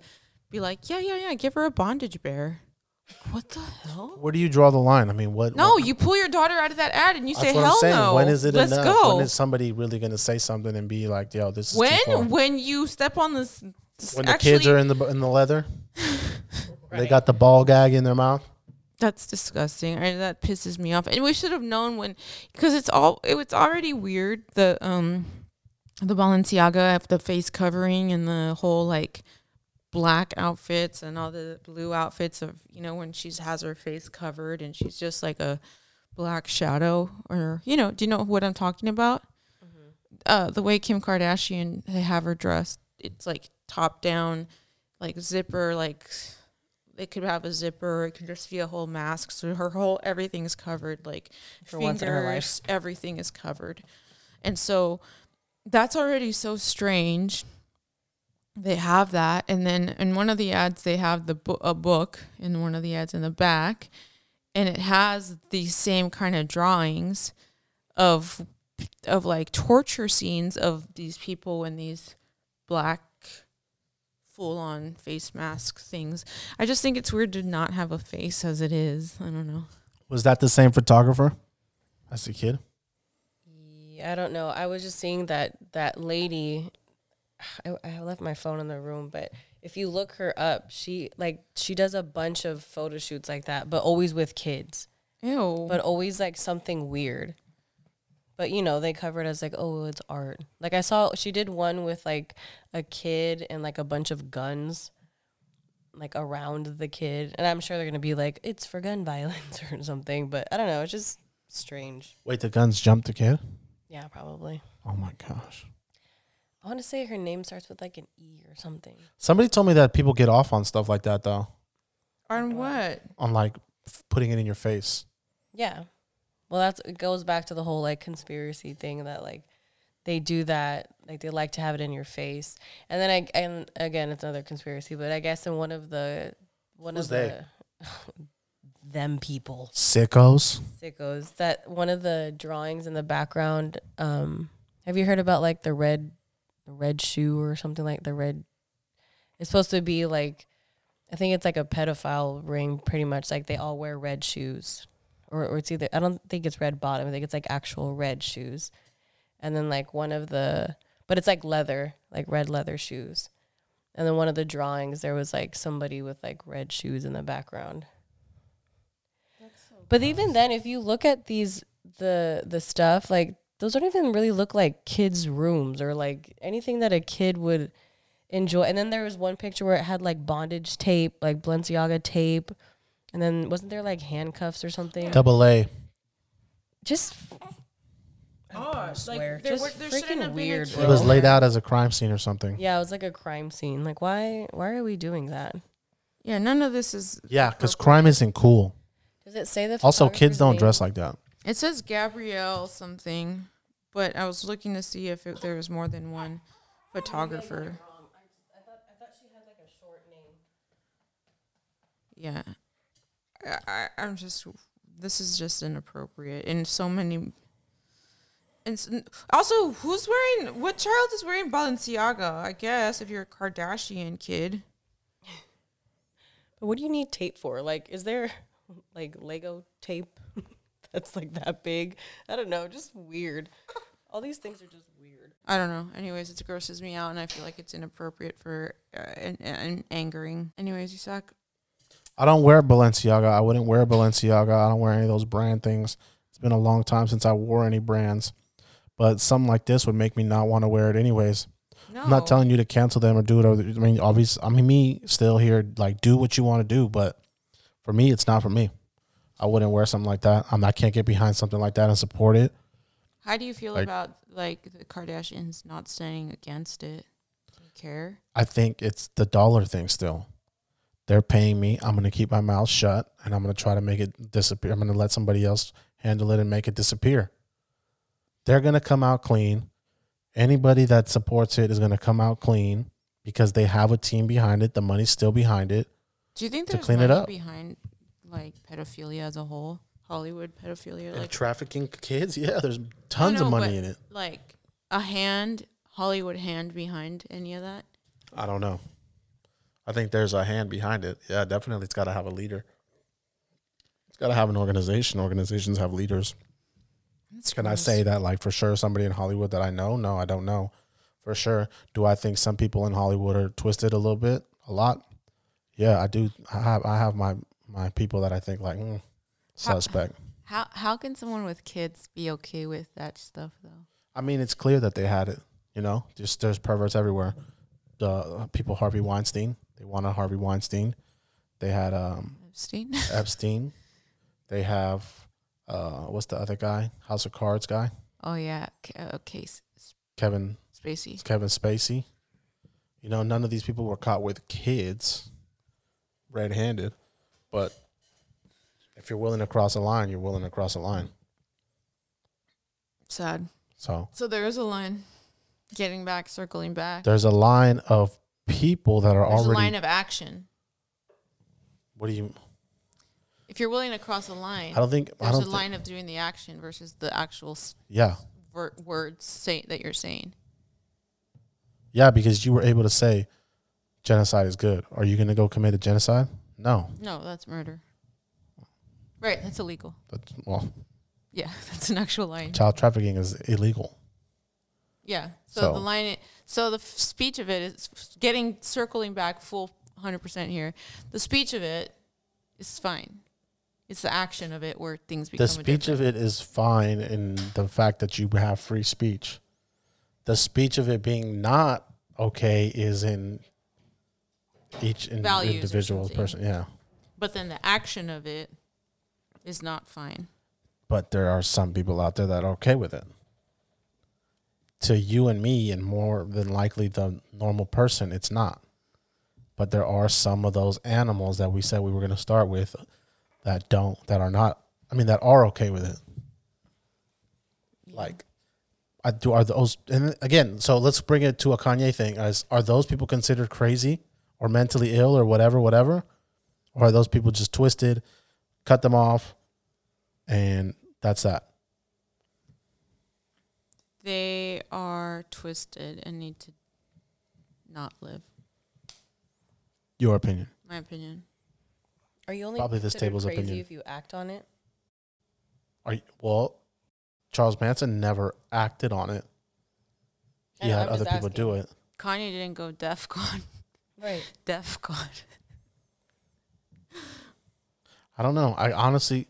Speaker 2: be like, "Yeah, yeah, yeah, give her a bondage bear." Like, what the hell?
Speaker 1: Where do you draw the line? I mean, what?
Speaker 2: No,
Speaker 1: what-
Speaker 2: you pull your daughter out of that ad and you say, "Hell
Speaker 1: I'm saying.
Speaker 2: no."
Speaker 1: When is it
Speaker 2: Let's
Speaker 1: enough?
Speaker 2: go.
Speaker 1: When is somebody really going to say something and be like, "Yo, this is
Speaker 2: when when you step on this, this
Speaker 1: When the
Speaker 2: actually,
Speaker 1: kids are in the in the leather, they got the ball gag in their mouth.
Speaker 2: That's disgusting. I, that pisses me off. And we should have known when, because it's all it was already weird. The um, the Balenciaga the face covering and the whole like black outfits and all the blue outfits of you know when she has her face covered and she's just like a black shadow or you know do you know what I'm talking about? Uh, the way Kim Kardashian they have her dressed, it's like top down, like zipper, like it could have a zipper, it could just be a whole mask. So her whole everything's covered, like
Speaker 3: For once in her life.
Speaker 2: fingers, everything is covered. And so that's already so strange. They have that, and then in one of the ads, they have the bo- a book in one of the ads in the back, and it has the same kind of drawings of of like torture scenes of these people in these black full on face mask things. I just think it's weird to not have a face as it is. I don't know.
Speaker 1: Was that the same photographer as a kid?
Speaker 3: Yeah, I don't know. I was just seeing that that lady. I, I left my phone in the room, but if you look her up, she like she does a bunch of photo shoots like that, but always with kids,
Speaker 2: Ew.
Speaker 3: but always like something weird. But you know, they cover it as like, oh, it's art. Like I saw she did one with like a kid and like a bunch of guns like around the kid. And I'm sure they're gonna be like, it's for gun violence or something. But I don't know, it's just strange.
Speaker 1: Wait, the guns jumped the kid?
Speaker 3: Yeah, probably.
Speaker 1: Oh my gosh.
Speaker 3: I want to say her name starts with like an E or something.
Speaker 1: Somebody told me that people get off on stuff like that though,
Speaker 2: on what?
Speaker 1: on like f- putting it in your face.
Speaker 3: Yeah. Well, that's it goes back to the whole like conspiracy thing that like they do that like they like to have it in your face. And then I and again it's another conspiracy, but I guess in one of the one
Speaker 1: Who's
Speaker 3: of
Speaker 1: they?
Speaker 3: the them people
Speaker 1: Sickos.
Speaker 3: sickos that one of the drawings in the background um have you heard about like the red the red shoe or something like the red it's supposed to be like i think it's like a pedophile ring pretty much like they all wear red shoes or, or it's either i don't think it's red bottom. I think it's like actual red shoes. And then like one of the but it's like leather like red leather shoes. And then one of the drawings there was like somebody with like red shoes in the background. But even then, if you look at these the the stuff, like those don't even really look like kids' rooms or like anything that a kid would enjoy. And then there was one picture where it had like bondage tape, like Balenciaga tape, and then wasn't there like handcuffs or something?
Speaker 1: Double A.
Speaker 3: Just
Speaker 2: Oh,
Speaker 3: swear, just freaking weird.
Speaker 1: It was laid out as a crime scene or something.
Speaker 3: yeah, it was like a crime scene. Like why why are we doing that?
Speaker 2: Yeah, none of this is.
Speaker 1: Yeah, because crime isn't cool.
Speaker 3: Does it say the
Speaker 1: Also, kids don't
Speaker 3: name?
Speaker 1: dress like that.
Speaker 2: It says Gabrielle something, but I was looking to see if it, there was more than one photographer. Yeah, I, I, I'm just. This is just inappropriate, and so many. And also, who's wearing what child is wearing Balenciaga? I guess if you're a Kardashian kid.
Speaker 3: But what do you need tape for? Like, is there like Lego tape that's like that big? I don't know. Just weird. All these things are just weird.
Speaker 2: I don't know. Anyways, it grosses me out, and I feel like it's inappropriate for uh, and, and angering. Anyways, you suck.
Speaker 1: I don't wear Balenciaga. I wouldn't wear Balenciaga. I don't wear any of those brand things. It's been a long time since I wore any brands. But something like this would make me not want to wear it anyways.
Speaker 2: No,
Speaker 1: I'm not telling you to cancel them or do it. I mean, obviously, I mean, me still here, like, do what you want to do. But for me, it's not for me. I wouldn't wear something like that. I'm, I can't get behind something like that and support it.
Speaker 2: How do you feel
Speaker 1: Like-
Speaker 2: about like the Kardashians not standing against it? Do you care?
Speaker 1: I think it's the dollar thing still. They're paying me. I'm going to keep my mouth shut and I'm going to try to make it disappear. I'm going to let somebody else handle it and make it disappear. They're going to come out clean. Anybody that supports it is going to come out clean because they have a team behind it. The money's still behind it.
Speaker 2: Do you think
Speaker 1: To
Speaker 2: there's
Speaker 1: clean it
Speaker 2: money
Speaker 1: up.
Speaker 2: behind like pedophilia as a whole? Hollywood pedophilia,
Speaker 1: And
Speaker 2: like
Speaker 1: trafficking kids, yeah, there's tons
Speaker 2: no,
Speaker 1: of money in it.
Speaker 2: like a hand, Hollywood hand behind any of that.
Speaker 1: I don't know. I think there's a hand behind it. Yeah, definitely. It's got to have a leader. It's got to have an organization. Organizations have leaders.
Speaker 2: That's
Speaker 1: Can I say that, like, for sure, somebody in Hollywood that I know? No, I don't know. For sure. Do I think some people in Hollywood are twisted a little bit? A lot? Yeah, I do. I have, I have my, my people that I think, like, mm, suspect.
Speaker 2: How how can someone with kids be okay with that stuff though?
Speaker 1: I mean, it's clear that they had it. You know, just there's perverts everywhere. The uh, people Harvey Weinstein, they wanted Harvey Weinstein. They had um,
Speaker 2: Epstein.
Speaker 1: Epstein. They have uh, what's the other guy? House of Cards guy,
Speaker 2: oh yeah. K- uh, Case
Speaker 1: Kevin
Speaker 2: Spacey.
Speaker 1: Kevin Spacey. You know, none of these people were caught with kids, red-handed. But if you're willing to cross a line, you're willing to cross a line.
Speaker 2: Sad.
Speaker 1: So
Speaker 2: So there is a line. Getting back, circling back.
Speaker 1: there's a line of people that are
Speaker 2: There's
Speaker 1: already.
Speaker 2: a line of action.
Speaker 1: what do you?
Speaker 2: If you're willing to cross a line,
Speaker 1: I don't think. I
Speaker 2: there's
Speaker 1: don't
Speaker 2: a line of doing the action versus the actual
Speaker 1: Yeah,
Speaker 2: ver- words say that you're saying.
Speaker 1: yeah, because you were able to say genocide is good. Are you going to go commit a genocide? No.
Speaker 2: No, that's murder. Right, that's illegal.
Speaker 1: That's, well,
Speaker 2: Yeah, that's an actual line.
Speaker 1: child trafficking is illegal.
Speaker 2: Yeah. So,
Speaker 1: So-
Speaker 2: the line, it, so the f- speech of it is getting circling back full 100% here. The speech of it is fine. It's the action of it where things become
Speaker 1: the speech of it is fine in the fact that you have free speech. The speech of it being not okay is in each in- individual person. Yeah,
Speaker 2: But then the action of it is not fine.
Speaker 1: but there are some people out there that are okay with it. To you and me, and more than likely the normal person, it's not. But there are some of those animals that we said we were going to start with that don't, that are not. I mean, that are okay with it. Like, I do are those and again? So let's bring it to a Kanye thing. As are those people considered crazy or mentally ill or whatever, whatever, or are those people just twisted? Cut them off, and that's that.
Speaker 2: They are twisted and need to not live.
Speaker 1: Your opinion.
Speaker 2: My opinion.
Speaker 3: Are you only
Speaker 1: Probably this
Speaker 3: considered
Speaker 1: table's
Speaker 3: crazy
Speaker 1: opinion.
Speaker 3: if you act on it?
Speaker 1: Are you, well, Charles Manson never acted on it.
Speaker 3: I
Speaker 1: He
Speaker 3: know,
Speaker 1: had
Speaker 3: I'm
Speaker 1: other
Speaker 3: just
Speaker 1: people do
Speaker 3: asking.
Speaker 1: it.
Speaker 2: Kanye didn't go DEF CON.
Speaker 3: Right.
Speaker 2: DEF CON.
Speaker 1: I don't know. I honestly,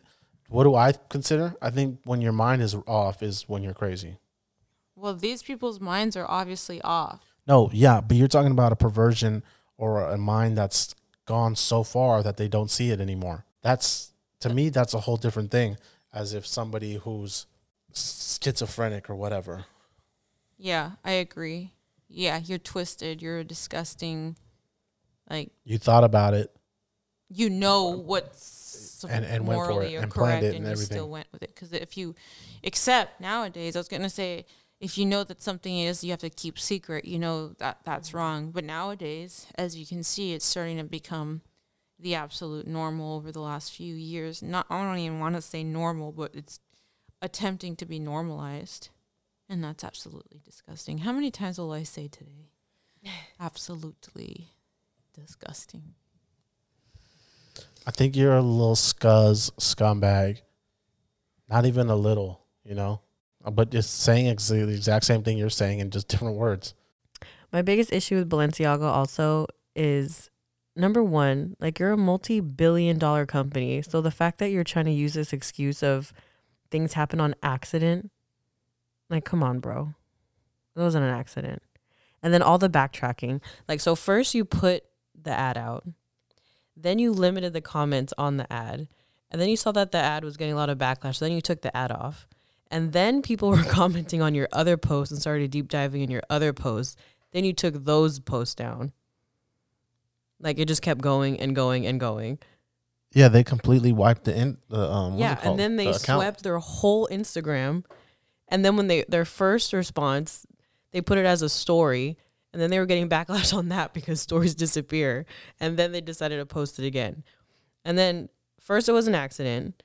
Speaker 1: what do I consider? I think when your mind is off is when you're crazy.
Speaker 2: Well, these people's minds are obviously off.
Speaker 1: No, yeah, but you're talking about a perversion or a mind that's gone so far that they don't see it anymore. That's to me, that's a whole different thing. As if somebody who's schizophrenic or whatever.
Speaker 2: Yeah, I agree. Yeah, you're twisted. You're a disgusting. Like
Speaker 1: You thought about it.
Speaker 2: you know what's
Speaker 1: And- and went for
Speaker 2: morally
Speaker 1: it
Speaker 2: or
Speaker 1: and planned
Speaker 2: correct,
Speaker 1: it
Speaker 2: and,
Speaker 1: and
Speaker 2: you
Speaker 1: everything.
Speaker 2: still went with it. Because if you accept nowadays, I was gonna say, if you know that something is, you have to keep secret. You know that that's wrong. But nowadays, as you can see, it's starting to become the absolute normal over the last few years. Not I don't even want to say normal, but it's attempting to be normalized. And that's absolutely disgusting. How many times will I say today? Absolutely disgusting.
Speaker 1: I think you're a little scuzz scumbag. Not even a little, you know, but just saying the exact same thing you're saying in just different words.
Speaker 3: My biggest issue with Balenciaga also is number one, like you're a multi billion dollar company. So the fact that you're trying to use this excuse of things happen on accident, like, come on, bro. It wasn't an accident. And then all the backtracking. Like, so first you put the ad out, then you limited the comments on the ad, and then you saw that the ad was getting a lot of backlash. So then you took the ad off. And then people were commenting on your other posts and started deep diving in your other posts. Then you took those posts down. Like it just kept going and going and going.
Speaker 1: Yeah, they completely wiped the in the um.
Speaker 3: yeah, and then they
Speaker 1: The
Speaker 3: swept their whole Instagram. And then when they their first response, they put it as a story, and then they were getting backlash on that because stories disappear. And then they decided to post it again. And then first it was an accident,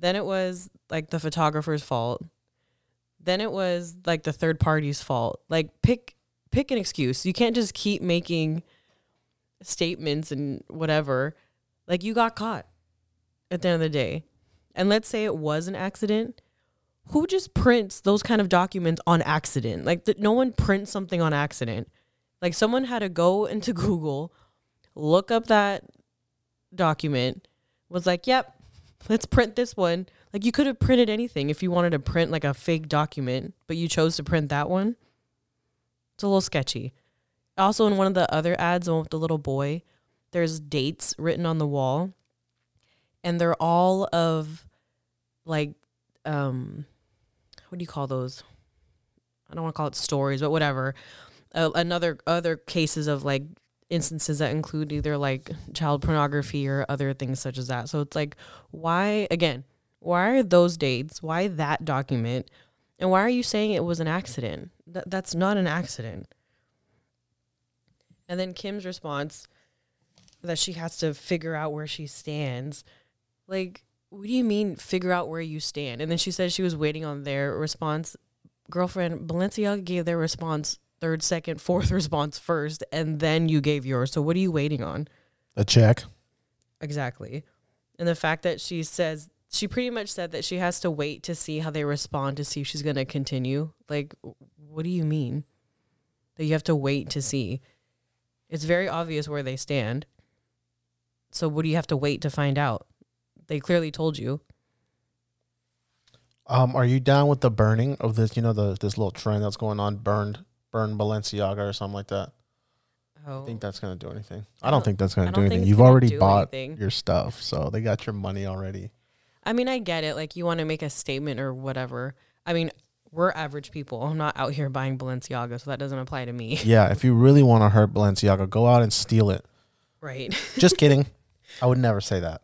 Speaker 3: then it was like the photographer's fault. Then it was like the third party's fault. Like pick pick an excuse. You can't just keep making statements and whatever. Like you got caught at the end of the day. And let's say it was an accident. Who just prints those kind of documents on accident? Like th- no one prints something on accident. Like someone had to go into Google, look up that document, was like, "Yep, let's print this one." Like you could have printed anything if you wanted to print like a fake document, but you chose to print that one. It's a little sketchy. Also, in one of the other ads, the one with the little boy, there's dates written on the wall, and they're all of like, um, what do you call those? I don't want to call it stories, but whatever. Uh, another other cases of like instances that include either like child pornography or other things such as that. So it's like, why again? Why are those dates? Why that document? And why are you saying it was an accident? Th- that's not an accident. And then Kim's response that she has to figure out where she stands. Like, what do you mean figure out where you stand? And then she said she was waiting on their response. Girlfriend, Balenciaga gave their response third, second, fourth response first, and then you gave yours. So what are you waiting on?
Speaker 1: A check.
Speaker 3: Exactly. And the fact that she says she pretty much said that she has to wait to see how they respond to see if she's going to continue. Like, what do you mean? That you have to wait to see. It's very obvious where they stand. So, what do you have to wait to find out? They clearly told you.
Speaker 1: Um, are you down with the burning of this? You know the this little trend that's going on, burned, burn Balenciaga or something like that.
Speaker 3: Oh.
Speaker 1: I think that's gonna do anything.
Speaker 3: I
Speaker 1: don't
Speaker 3: don't-
Speaker 1: think that's gonna do anything. You've already bought
Speaker 3: anything.
Speaker 1: your stuff, so they got your money already.
Speaker 3: I mean, I get it. Like, you want to make a statement or whatever. I mean, we're average people. I'm not out here buying Balenciaga, so that doesn't apply to me.
Speaker 1: Yeah, if you really want to hurt Balenciaga, go out and steal it.
Speaker 3: right.
Speaker 1: Just kidding. I would never say that.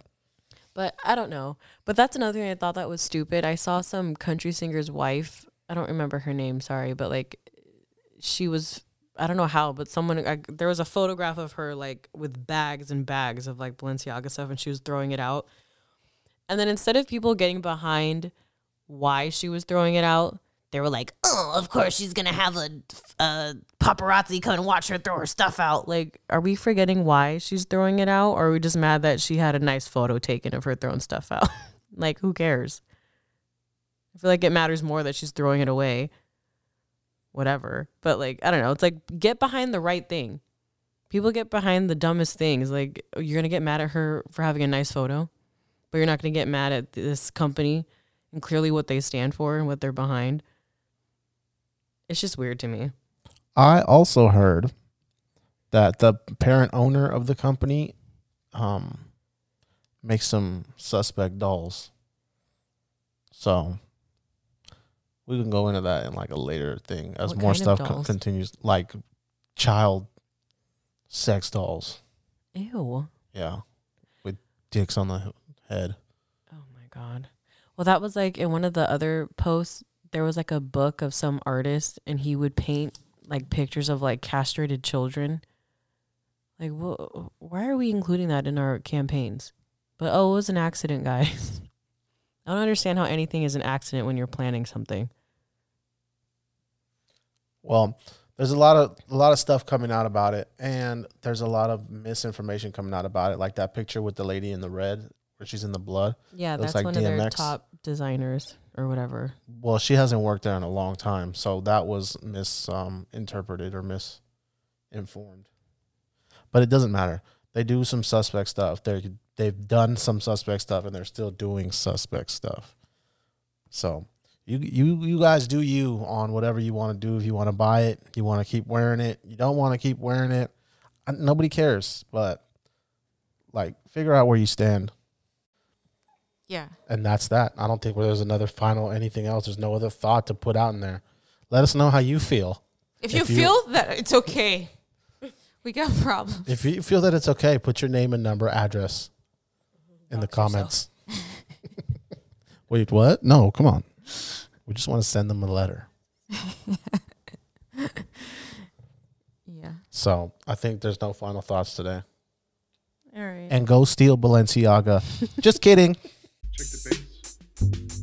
Speaker 3: But I don't know. But that's another thing I thought that was stupid. I saw some country singer's wife. I don't remember her name, sorry, but like she was I don't know how, but someone I, there was a photograph of her like with bags and bags of like Balenciaga stuff and she was throwing it out. And then instead of people getting behind why she was throwing it out, they were like, "Oh, of course she's to have a, a paparazzi come and watch her throw her stuff out." Like, are we forgetting why she's throwing it out or are we just mad that she had a nice photo taken of her throwing stuff out? like, who cares? I feel like it matters more that she's throwing it away. Whatever. But like, I don't know. It's like get behind the right thing. People get behind the dumbest things. Like you're to get mad at her for having a nice photo, but you're not to get mad at this company and clearly what they stand for and what they're behind. It's just weird to me.
Speaker 1: I also heard that the parent owner of the company um makes some suspect dolls. So we can go into that in like a later thing as
Speaker 3: What
Speaker 1: more stuff co- continues like child sex dolls.
Speaker 3: Ew.
Speaker 1: Yeah. With dicks on the head.
Speaker 3: Oh my god. Well, that was like in one of the other posts. There was like a book of some artist, and he would paint like pictures of like castrated children. Like, wh- why are we including that in our campaigns? But oh, it was an accident, guys. I don't understand how anything is an accident when you're planning something.
Speaker 1: Well, there's a lot of a lot of stuff coming out about it, and there's a lot of misinformation coming out about it. Like that picture with the lady in the red, where she's in the blood.
Speaker 3: Yeah, that's
Speaker 1: like
Speaker 3: one of their top designers or whatever.
Speaker 1: Well, she hasn't worked there in a long time, so that was misinterpreted um, or misinformed. But it doesn't matter. They do some suspect stuff. They they've done some suspect stuff, and they're still doing suspect stuff. So you you you guys do you on whatever you want to do. If you want to buy it, you want to keep wearing it. You don't want to keep wearing it. uh, Nobody cares. But like, figure out where you stand
Speaker 2: Yeah.
Speaker 1: and that's that. I don't think there's another final anything else. There's no other thought to put out in there. Let us know how you feel.
Speaker 2: If you
Speaker 1: If you-
Speaker 2: feel that it's okay, we got problems.
Speaker 1: If you feel that it's okay, put your name and number, address in the comments. Wait, what? No, come on. We just want to send them a letter.
Speaker 2: Yeah.
Speaker 1: So I think there's no final thoughts today.
Speaker 3: All right.
Speaker 1: And go steal Balenciaga. just kidding.
Speaker 4: Check the